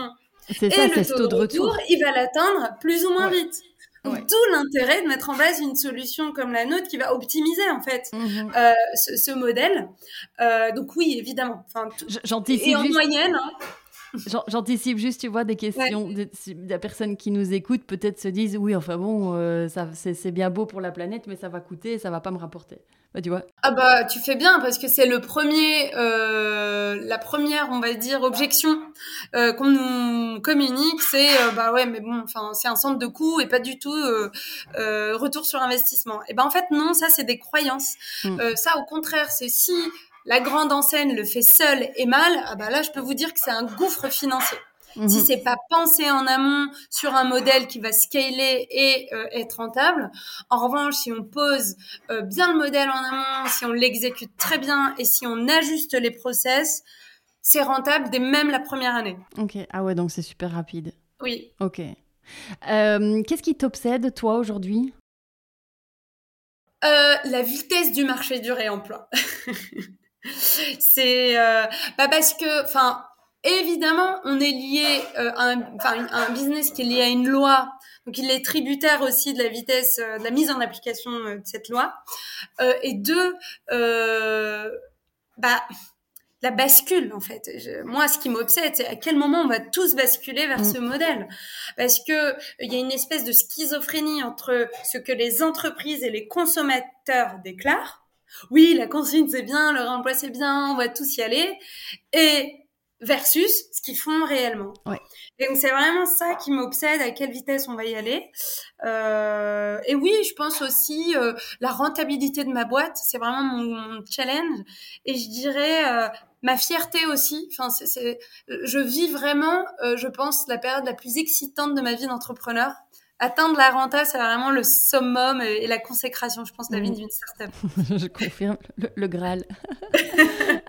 et ça, le taux, de retour, il va l'atteindre plus ou moins vite. Donc, D'où l'intérêt de mettre en place une solution comme la nôtre qui va optimiser en fait mhm. euh, ce, modèle. Euh, donc oui, évidemment. Enfin, J'anticipe. Et en moyenne, hein, J'anticipe juste, tu vois, des questions des personnes qui nous écoutent peut-être se disent oui, enfin bon, euh, ça c'est bien beau pour la planète, mais ça va coûter, ça va pas me rapporter. Bah, tu vois. Ah bah tu fais bien parce que c'est le premier, euh, la première, on va dire, objection euh, qu'on nous communique, c'est bah ouais, mais bon, enfin c'est un centre de coût et pas du tout retour sur investissement. Et ben en fait non, ça c'est des croyances. Mm. ça au contraire, c'est si la grande enseigne le fait seul et mal, ah bah là, je peux vous dire que c'est un gouffre financier. Si mhm. c'est pas pensé en amont sur un modèle qui va scaler et euh, être rentable. En revanche, si on pose euh, bien le modèle en amont, si on l'exécute très bien et si on ajuste les process, c'est rentable dès même la première année. Ok. Ah ouais, donc c'est super rapide. Oui. Ok. Euh, qu'est-ce qui t'obsède, toi, aujourd'hui? La vitesse du marché du réemploi. *laughs* c'est euh, bah parce que, enfin, évidemment, on est lié euh, à, un, un business qui est lié à une loi, donc il est tributaire aussi de la vitesse, euh, de la mise en application euh, de cette loi. et deux, bah la bascule en fait. moi, ce qui m'obsède, c'est à quel moment on va tous basculer vers mm. ce modèle, parce que il y a une espèce de schizophrénie entre ce que les entreprises et les consommateurs déclarent oui, la consigne c'est bien, le réemploi c'est bien, on va tous y aller, et versus ce qu'ils font réellement. Et donc c'est vraiment ça qui m'obsède, à quelle vitesse on va y aller. Euh, et oui, je pense aussi euh, la rentabilité de ma boîte, c'est vraiment mon, challenge. Et je dirais euh, ma fierté aussi. Enfin, c'est, je vis vraiment, je pense, la période la plus excitante de ma vie d'entrepreneur atteindre la renta, c'est vraiment le summum et la consécration, je pense, de la vie mm. d'une startup. *laughs* je confirme, le, Graal. *laughs*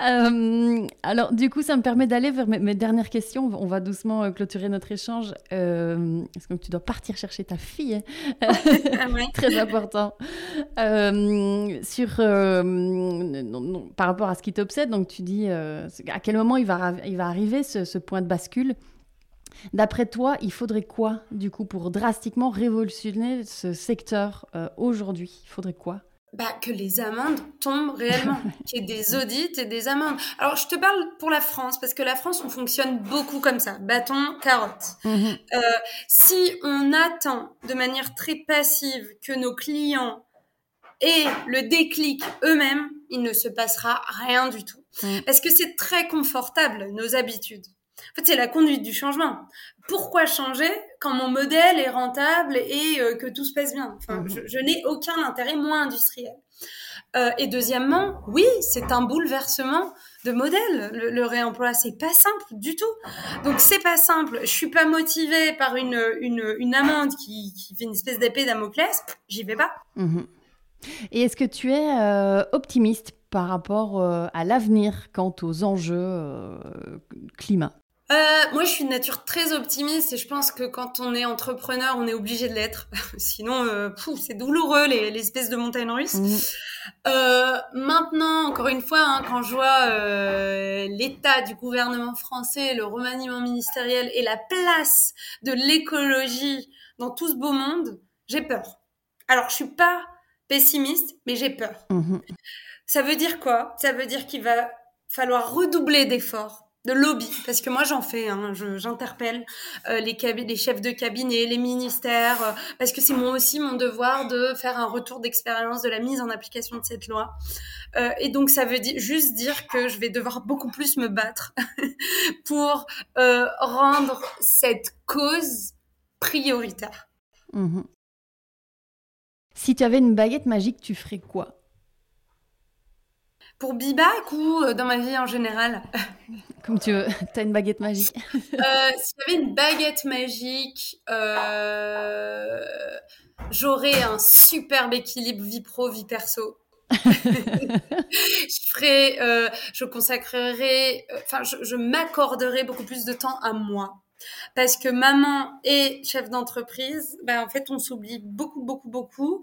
Euh, alors, du coup, ça me permet d'aller vers mes, dernières questions. On va doucement euh, clôturer notre échange. Euh, parce que tu dois partir chercher ta fille. Hein. *laughs* Ah Très important. sur, par rapport à ce qui t'obsède, donc tu dis à quel moment il va, il va arriver ce, ce point de bascule? D'après toi, il faudrait quoi, du coup, pour drastiquement révolutionner ce secteur euh, aujourd'hui? Il faudrait quoi? Bah, que les amendes tombent réellement, *laughs* qu'il y ait des audits et des amendes. Alors, je te parle pour la France, parce que la France, on fonctionne beaucoup comme ça, bâton, carotte. Mhm. Euh, si on attend de manière très passive que nos clients aient le déclic eux-mêmes, il ne se passera rien du tout. Mhm. Parce que c'est très confortable, nos habitudes. En fait, c'est la conduite du changement. Pourquoi changer quand mon modèle est rentable et euh, que tout se passe bien? Enfin, mhm. Je, n'ai aucun intérêt moins industriel. Euh, et deuxièmement, oui, c'est un bouleversement de modèle. Le, réemploi, c'est pas simple du tout. Donc c'est pas simple. Je suis pas motivée par une une, une amende qui, qui fait une espèce d'épée Damoclès. J'y vais pas. Mhm. Et est-ce que tu es euh, optimiste par rapport à l'avenir quant aux enjeux climat? Euh, moi, je suis de nature très optimiste et je pense que quand on est entrepreneur, on est obligé de l'être. *laughs* Sinon, euh, c'est douloureux les, les, espèces de montagnes russes. Mmh. Euh, maintenant, encore une fois, hein, quand je vois euh, l'état du gouvernement français, le remaniement ministériel et la place de l'écologie dans tout ce beau monde, j'ai peur. Alors, je suis pas pessimiste, mais j'ai peur. Mmh. Ça veut dire quoi? Ça veut dire qu'il va falloir redoubler d'efforts de lobby, parce que moi j'en fais, hein, j'interpelle euh, les, chefs de cabinet, les ministères, euh, parce que c'est moi aussi mon devoir de faire un retour d'expérience de la mise en application de cette loi. Euh, et donc ça veut dire, juste dire que je vais devoir beaucoup plus me battre *laughs* pour rendre cette cause prioritaire. Mmh si tu avais une baguette magique, tu ferais quoi? Pour Bibac ou euh, dans ma vie en général? *laughs* Comme tu veux, *laughs* tu as une baguette magique. euh, si j'avais une baguette magique, euh, j'aurais un superbe équilibre vie pro, vie perso. *laughs* je ferai, je consacrerai, enfin, je, je m'accorderai beaucoup plus de temps à moi parce que maman et chef d'entreprise, ben en fait on s'oublie beaucoup beaucoup beaucoup,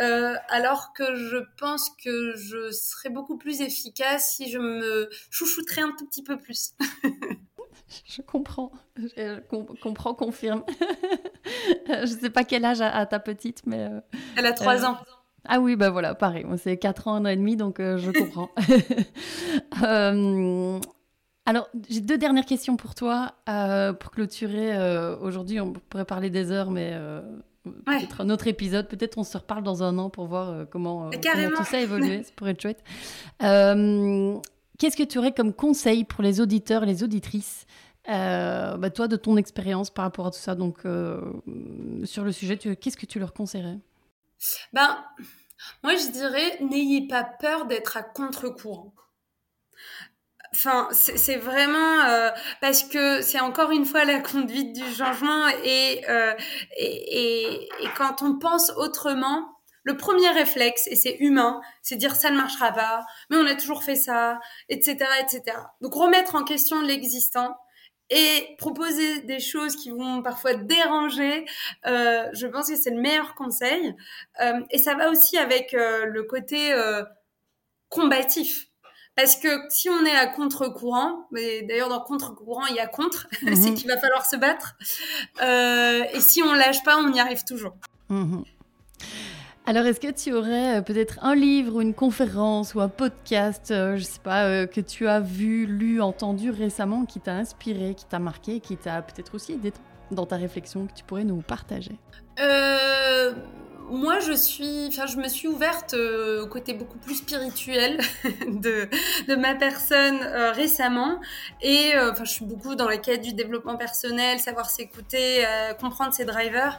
euh, alors que je pense que je serais beaucoup plus efficace si je me chouchouterais un tout petit peu plus. *laughs* je comprends, je comprends, confirme. *laughs* je sais pas quel âge a, ta petite, mais euh, elle a trois euh, ans. Ah oui, bah voilà, pareil, c'est 4 ans, un an et demi, donc je comprends. *laughs* Alors, j'ai deux dernières questions pour toi euh, pour clôturer. Euh, aujourd'hui, on pourrait parler des heures, mais euh, peut-être un autre épisode. Peut-être on se reparle dans un an pour voir comment, tout ça a évolué. *laughs* ça pourrait être chouette. Qu'est-ce que tu aurais comme conseil pour les auditeurs les auditrices bah, Toi, de ton expérience par rapport à tout ça, donc sur le sujet, qu'est-ce que tu leur conseillerais? Ben, moi, je dirais, n'ayez pas peur d'être à contre-courant. Enfin, c'est vraiment euh, parce que c'est encore une fois la conduite du changement et, euh, et, et, quand on pense autrement, le premier réflexe, et c'est humain, c'est dire ça ne marchera pas, mais on a toujours fait ça, etc., etc. Donc remettre en question l'existant et proposer des choses qui vont parfois déranger, euh, je pense que c'est le meilleur conseil. Euh, et ça va aussi avec euh, le côté combatif parce que si on est à contre-courant, mais d'ailleurs dans contre-courant il y a contre, *laughs* c'est mhm. qu'il va falloir se battre. Euh, et si on lâche pas, on y arrive toujours. Mhm. Alors, est-ce que tu aurais euh, peut-être un livre ou une conférence ou un podcast, euh, je sais pas, que tu as vu, lu, entendu récemment, qui t'a inspiré, qui t'a marqué, qui t'a peut-être aussi aidé dans ta réflexion, que tu pourrais nous partager? Moi, je suis, enfin, je me suis ouverte euh, au côté beaucoup plus spirituel *laughs* de, de ma personne euh, récemment. Et euh, enfin, je suis beaucoup dans la quête du développement personnel, savoir s'écouter, comprendre ses drivers.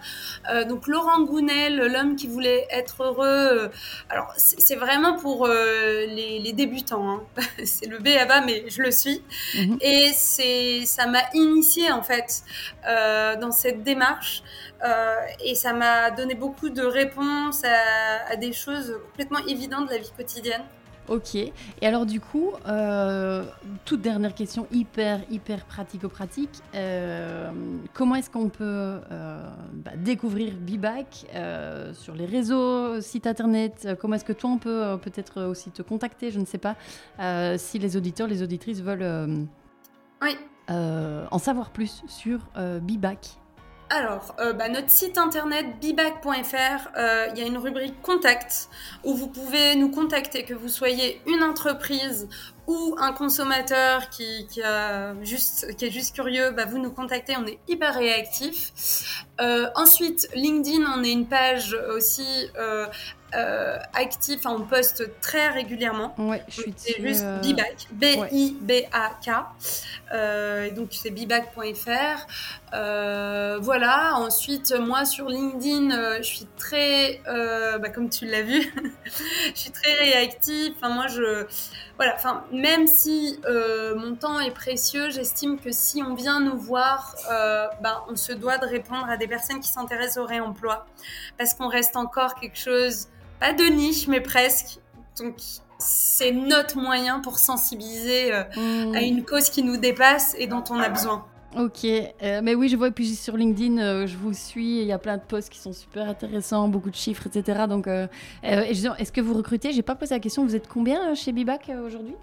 donc, Laurent Gounel, l'homme qui voulait être heureux. alors, c'est vraiment pour les, les, débutants. Hein. *laughs* c'est le B à bas, mais je le suis. Mhm. Et c'est, ça m'a initié en fait dans cette démarche. Euh, et ça m'a donné beaucoup de réponses à, des choses complètement évidentes de la vie quotidienne. Ok. Et alors du coup, euh, toute dernière question, hyper, hyper pratico-pratique. Euh, comment est-ce qu'on peut bah, découvrir Bibac sur les réseaux, site internet Comment est-ce que toi, on peut peut-être aussi te contacter Je ne sais pas si les auditeurs, les auditrices veulent oui. en savoir plus sur Bibac. Alors, euh, bah, notre site internet bibac.fr, euh, il y a une rubrique contact où vous pouvez nous contacter, que vous soyez une entreprise ou un consommateur qui, a juste, qui est juste curieux, bah, vous nous contactez, on est hyper réactif. Euh, ensuite, LinkedIn, on est une page aussi euh, actif, on poste très régulièrement. Ouais, je suis C'est juste euh, Bibac, B-I-B-A-K. Euh, donc c'est bibac.fr. Euh, voilà. Ensuite, moi sur LinkedIn, je suis très, bah, comme tu l'as vu, *laughs* je suis très réactive. Enfin, moi, je, voilà. Enfin, même si mon temps est précieux, j'estime que si on vient nous voir, bah, on se doit de répondre à des personnes qui s'intéressent au réemploi, parce qu'on reste encore quelque chose pas de niche, mais presque. Donc, c'est notre moyen pour sensibiliser euh, mmh. à une cause qui nous dépasse et dont on a besoin. Ok, euh, mais oui, je vois, et puis sur LinkedIn, euh, je vous suis, il y a plein de posts qui sont super intéressants, beaucoup de chiffres, etc. Donc, est-ce que vous recrutez? J'ai pas posé la question, vous êtes combien chez Bibac aujourd'hui?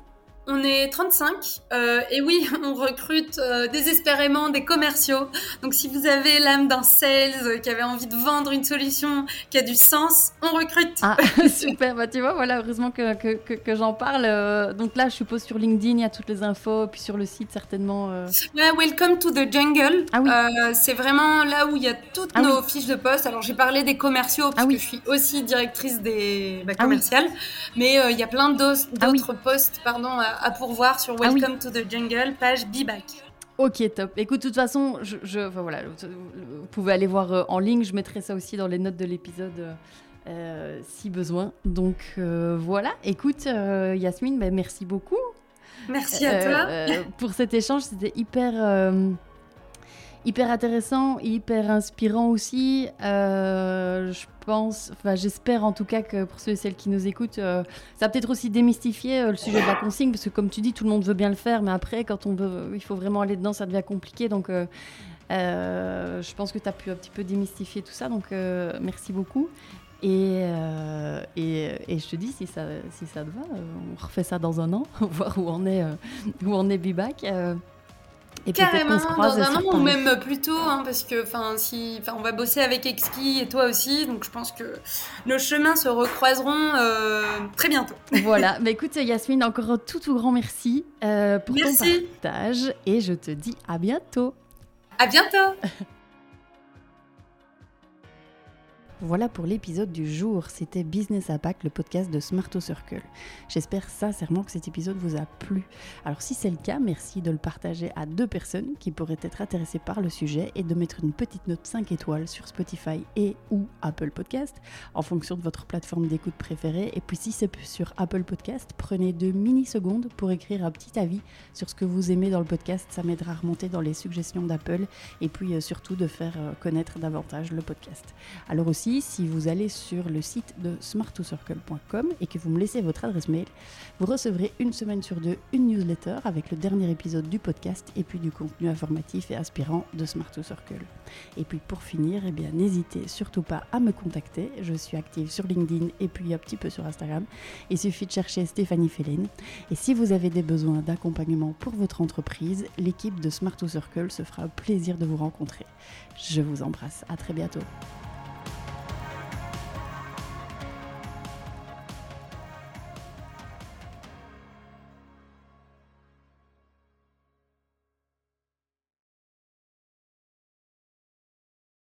On est 35 euh, et oui, *laughs* on recrute euh, désespérément des commerciaux. Donc si vous avez l'âme d'un sales qui avait envie de vendre une solution qui a du sens, on recrute. Ah, *laughs* *laughs* super, bah tu vois, voilà, heureusement que, que, que, j'en parle. Euh, donc là, je suppose sur LinkedIn, il y a toutes les infos, puis sur le site certainement. Ouais, welcome to the jungle. Ah oui. c'est vraiment là où il y a toutes ah nos fiches de poste. Alors j'ai parlé des commerciaux parce ah oui. que je suis aussi directrice des bah, commerciales, mais il y a plein d'autres postes, pardon à pourvoir sur ah Welcome to the Jungle, page Bibac. Ok, top. Écoute, de toute façon, je, voilà, vous pouvez aller voir euh, en ligne. Je mettrai ça aussi dans les notes de l'épisode euh, si besoin. Donc euh, voilà. Écoute, Yasmine, ben, merci beaucoup. Merci à toi. pour cet échange, c'était hyper hyper intéressant, hyper inspirant aussi. Euh, je pense, enfin j'espère en tout cas que pour ceux et celles qui nous écoutent, euh, ça va peut-être aussi démystifier euh, le sujet de la consigne, parce que comme tu dis, tout le monde veut bien le faire, mais après, quand on veut, il faut vraiment aller dedans, ça devient compliqué. Donc je pense que tu as pu un petit peu démystifier tout ça, donc merci beaucoup. Et, et, je te dis, si ça, si ça te va, on refait ça dans un an, *laughs* voir où on est, où on est Bibac. Et Carrément, dans un an ou même plus tôt, hein, parce que si, on va bosser avec Exki et toi aussi, donc je pense que nos chemins se recroiseront euh, très bientôt. *laughs* Voilà, bah, écoute Yasmine, encore un tout tout grand merci euh, pour ton partage et je te dis à bientôt. À bientôt *laughs* Voilà pour l'épisode du jour. C'était Business Impact, le podcast de Smarto Circle. J'espère sincèrement que cet épisode vous a plu. Alors si c'est le cas, merci de le partager à deux personnes qui pourraient être intéressées par le sujet et de mettre une petite note 5 étoiles sur Spotify et ou Apple Podcast en fonction de votre plateforme d'écoute préférée. Et puis si c'est sur Apple Podcast, prenez deux mini-secondes pour écrire un petit avis sur ce que vous aimez dans le podcast. Ça m'aidera à remonter dans les suggestions d'Apple et puis euh, surtout de faire euh, connaître davantage le podcast. Alors aussi, si vous allez sur le site de smart2circle.com et que vous me laissez votre adresse mail, vous recevrez une semaine sur deux une newsletter avec le dernier épisode du podcast et puis du contenu informatif et inspirant de Smart2Circle. Et puis pour finir, eh bien n'hésitez surtout pas à me contacter. Je suis active sur LinkedIn et puis un petit peu sur Instagram. Il suffit de chercher Stéphanie Félène. Et si vous avez des besoins d'accompagnement pour votre entreprise, l'équipe de Smart2Circle se fera plaisir de vous rencontrer. Je vous embrasse. À très bientôt.